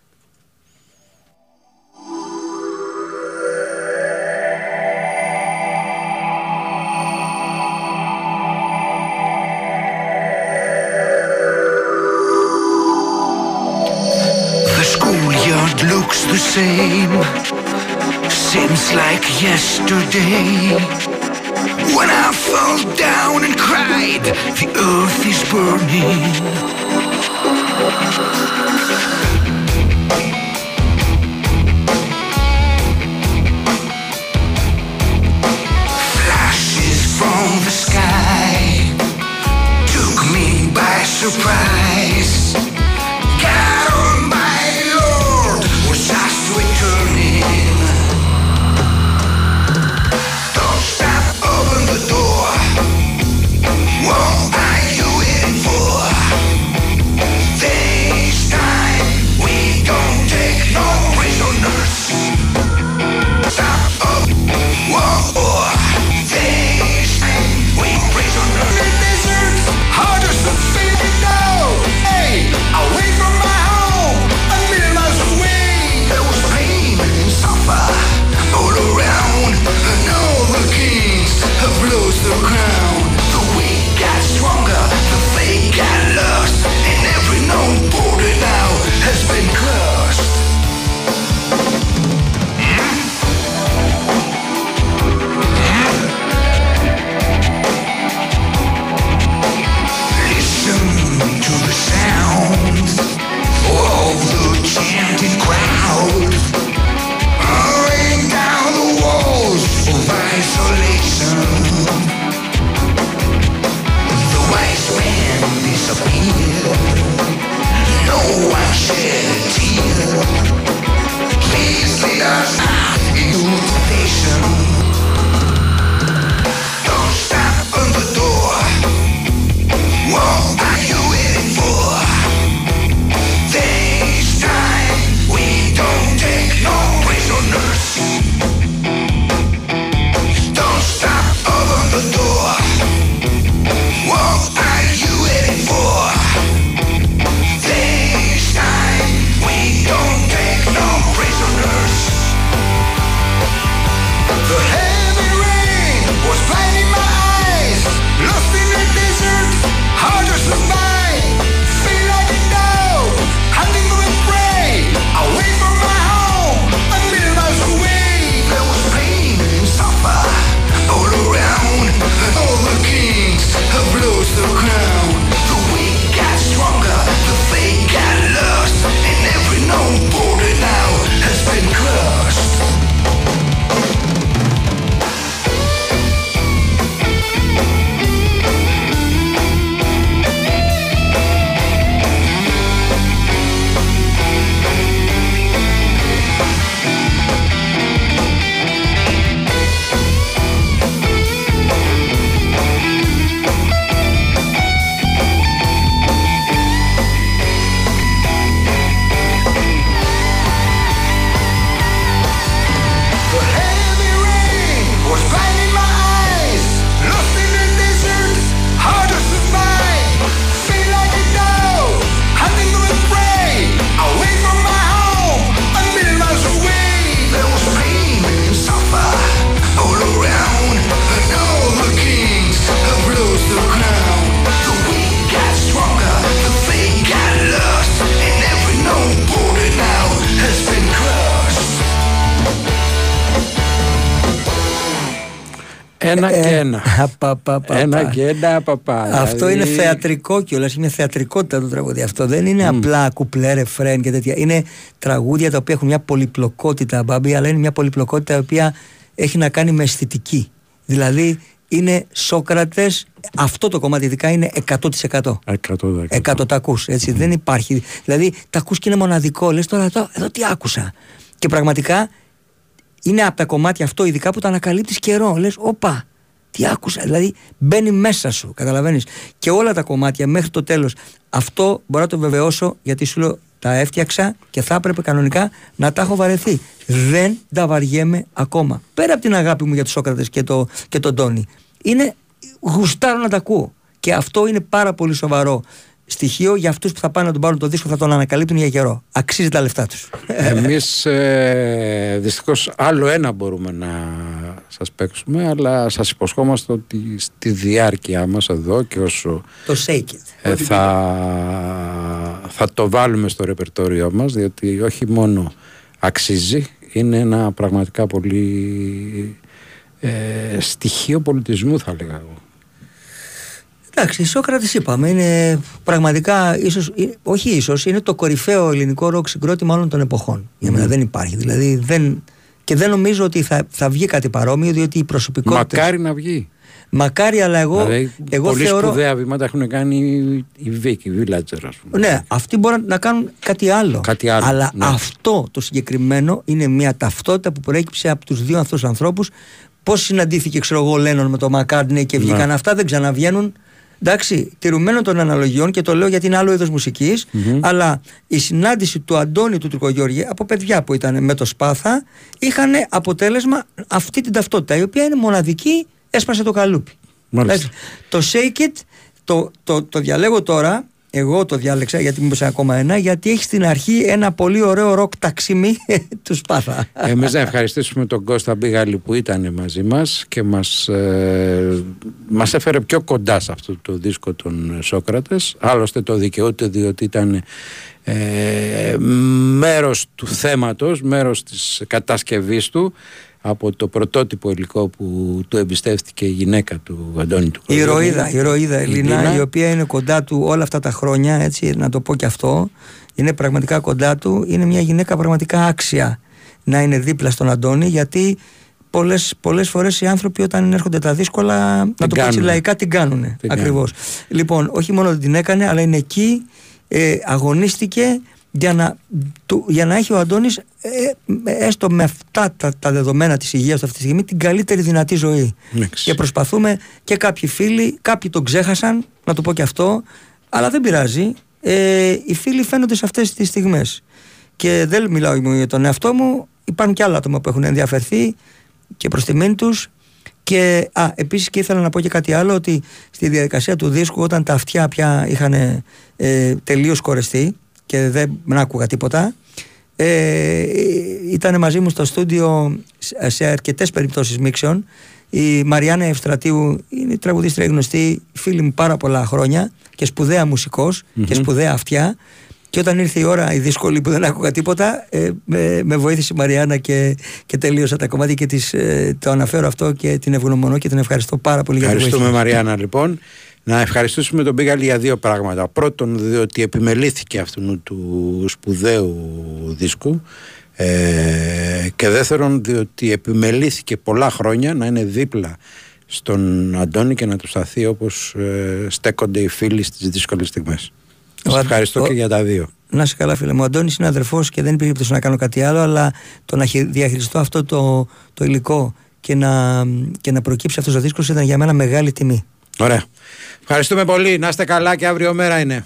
The schoolyard looks the same. Seems like yesterday. Fell down and cried, The earth is burning. surprise πα, πα, πα, Ένα πα. και ένα παπά. Αυτό Δηλαδή, είναι θεατρικό κιόλας. Είναι θεατρικότητα το τραγούδι. Αυτό δεν είναι απλά κουπλέ, ρεφρέν και τέτοια. Είναι τραγούδια τα οποία έχουν μια πολυπλοκότητα, μπάμπη, αλλά είναι μια πολυπλοκότητα η οποία έχει να κάνει με αισθητική. Δηλαδή είναι Σόκρατες, αυτό το κομμάτι ειδικά είναι 100%. 100%. Εκατό τα ακούς, έτσι, δεν υπάρχει. Δηλαδή τα ακούς και είναι μοναδικό. Λες τώρα εδώ, εδώ τι άκουσα. Και πραγματικά είναι από τα κομμάτια αυτό ειδικά που τα ανακαλύπτεις καιρό. Λες, όπα, τι άκουσα. Δηλαδή μπαίνει μέσα σου, καταλαβαίνεις. Και όλα τα κομμάτια μέχρι το τέλος. Αυτό μπορώ να το βεβαιώσω γιατί σου λέω τα έφτιαξα και θα έπρεπε κανονικά να τα έχω βαρεθεί. Δεν τα βαριέμαι ακόμα. Πέρα από την αγάπη μου για τους Σόκρατες και, το, και τον Τόνι. Είναι γουστάρω να τα ακούω. Και αυτό είναι πάρα πολύ σοβαρό στοιχείο για αυτούς που θα πάνε να τον πάρουν το δίσκο θα τον ανακαλύπτουν για καιρό. Αξίζει τα λεφτά τους. Εμείς ε, δυστυχώς άλλο ένα μπορούμε να σας παίξουμε αλλά σας υποσχόμαστε ότι στη διάρκεια μας εδώ και όσο το Shake It. ε, θα, θα το βάλουμε στο ρεπερτόριό μας διότι όχι μόνο αξίζει είναι ένα πραγματικά πολύ ε, στοιχείο πολιτισμού θα έλεγα εγώ. Εντάξει, Σόκρατες είπαμε, είναι πραγματικά, ίσως, ε, όχι ίσως, είναι το κορυφαίο ελληνικό ροκ συγκρότημα όλων των εποχών. Για μένα Μμμ. δεν υπάρχει. Δηλαδή δεν, και δεν νομίζω ότι θα, θα βγει κάτι παρόμοιο, διότι οι προσωπικότητες... Μακάρι να βγει. Μακάρι, αλλά εγώ, δηλαδή, εγώ πολύ θεωρώ... σπουδαία βήματα έχουν κάνει οι Βίκοι, οι Villager ας πούμε. Ναι, αυτοί μπορούν να κάνουν κάτι άλλο. Κάτι άλλο, Αλλά ναι. αυτό το συγκεκριμένο είναι μια ταυτότητα που προέκυψε από τους δύο αυτούς ανθρώπους. Πώς συναντήθηκε, ξέρω εγώ, ο Λένον με τον Μακάρντνεϊ και βγήκαν Ναι. αυτά, δεν ξαναβγαίνουν. Εντάξει, τηρουμένων των αναλογιών και το λέω γιατί είναι άλλο είδος μουσικής, αλλά η συνάντηση του Αντώνη του Τουρκογιώργη από παιδιά που ήταν με το Σπάθα είχαν αποτέλεσμα αυτή την ταυτότητα, η οποία είναι μοναδική, έσπασε το καλούπι. Μάλιστα. Εντάξει, Το Shake It το, το, το διαλέγω τώρα. Εγώ το διάλεξα γιατί μου είπε ακόμα ένα. Γιατί έχει στην αρχή ένα πολύ ωραίο ροκ ταξίμι του Σπάθα. Εμείς να ευχαριστήσουμε τον Κώστα Μπίγαλη που ήταν μαζί μας και μας, ε, μας έφερε πιο κοντά σε αυτό το δίσκο των Σόκρατες. Άλλωστε το δικαιούται διότι ήταν ε, μέρος του θέματος, μέρος της κατασκευής του από το πρωτότυπο υλικό που του εμπιστεύτηκε η γυναίκα του Αντώνη του Η Κογιώργη. ηρωίδα, η ηρωίδα Ελίνα, Ελίνα. η οποία είναι κοντά του όλα αυτά τα χρόνια, έτσι, να το πω και αυτό. Είναι πραγματικά κοντά του. Είναι μια γυναίκα πραγματικά άξια να είναι δίπλα στον Αντώνη, γιατί πολλές, πολλές φορές οι άνθρωποι όταν έρχονται τα δύσκολα, να το πω έτσι κάνουνε. λαϊκά, την κάνουνε. Την Ακριβώς. Λοιπόν, όχι μόνο δεν την έκανε, αλλά είναι εκεί, ε, αγωνίστηκε για να, του, για να έχει ο Αντώνης ε, ε, έστω με αυτά τα, τα δεδομένα της υγείας του αυτή τη στιγμή την καλύτερη δυνατή ζωή. Εντάξει. Και προσπαθούμε και κάποιοι φίλοι, κάποιοι τον ξέχασαν, να το πω και αυτό, αλλά δεν πειράζει. Ε, οι φίλοι φαίνονται σε αυτές τις στιγμές. Και δεν μιλάω μόνο για τον εαυτό μου, υπάρχουν και άλλα άτομα που έχουν ενδιαφερθεί και προς τιμήν τους. Και α, επίσης και ήθελα να πω και κάτι άλλο, ότι στη διαδικασία του δίσκου όταν τα αυτιά πια είχαν ε, τελείως κορεστεί και δεν άκουγα τίποτα, ε, ήταν μαζί μου στο στούντιο σε- σε αρκετές περιπτώσεις μίξεων η Μαριάννα Ευστρατείου είναι τραγουδίστρια γνωστή φίλη μου πάρα πολλά χρόνια και σπουδαία μουσικός και σπουδαία αυτιά και όταν ήρθε η ώρα η δύσκολη που δεν άκουγα τίποτα ε, με, με βοήθησε η Μαριάννα και, και τελείωσα τα κομμάτια και της, ε, το αναφέρω αυτό και την ευγνωμονώ και την ευχαριστώ πάρα πολύ για τη Ευχαριστούμε βοήθεια. Μαριάννα λοιπόν. Να ευχαριστήσουμε τον Μπίγαλη για δύο πράγματα. Πρώτον, διότι επιμελήθηκε αυτού του σπουδαίου δίσκου. Ε, και δεύτερον, διότι επιμελήθηκε πολλά χρόνια να είναι δίπλα στον Αντώνη και να του σταθεί όπως ε, στέκονται οι φίλοι στις δύσκολες στιγμές. Σας Ο- ευχαριστώ ο- και για τα δύο. Να σε καλά, φίλε μου. Ο Αντώνης είναι αδερφός και δεν υπήρχε περίπτωση να κάνω κάτι άλλο, αλλά το να χει- διαχειριστώ αυτό το, το υλικό και να, και να προκύψει αυτός ο δίσκος ήταν για μένα μεγάλη τιμή. Ωραία. Ευχαριστούμε πολύ. Να είστε καλά και αύριο μέρα είναι.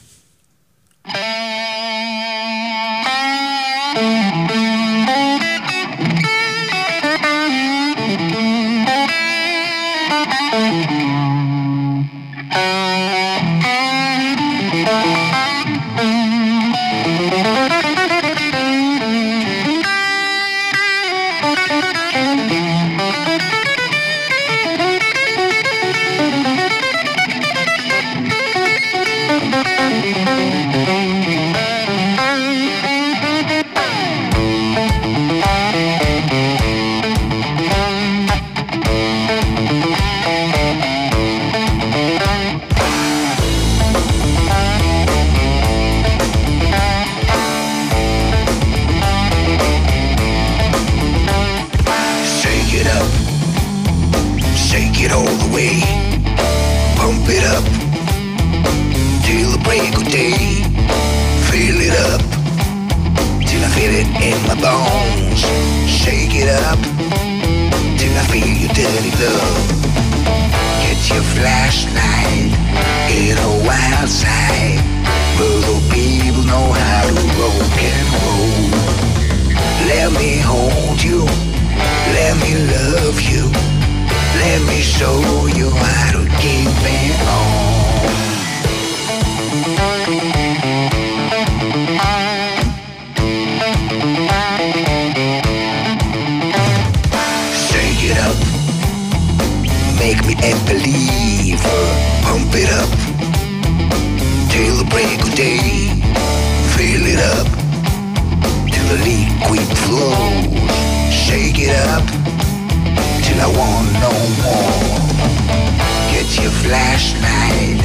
Day. Fill it up. Till I feel it in my bones. Shake it up. Till I feel your dirty love. Get your flashlight. Get a wild side. The people know how to rock and roll. Let me hold you. Let me love you. Let me show you how to keep it on. Make me a believer. Pump it up. Till the break of day. Fill it up. Till the liquid flows. Shake it up. Till I want no more. Get your flashlight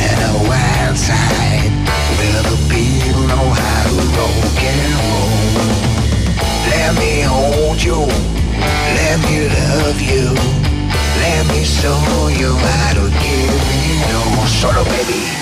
and a wild side. Where the people know how to rock and roll. Let me hold you. Let me love you. Let me show you how to give it all. Solo baby.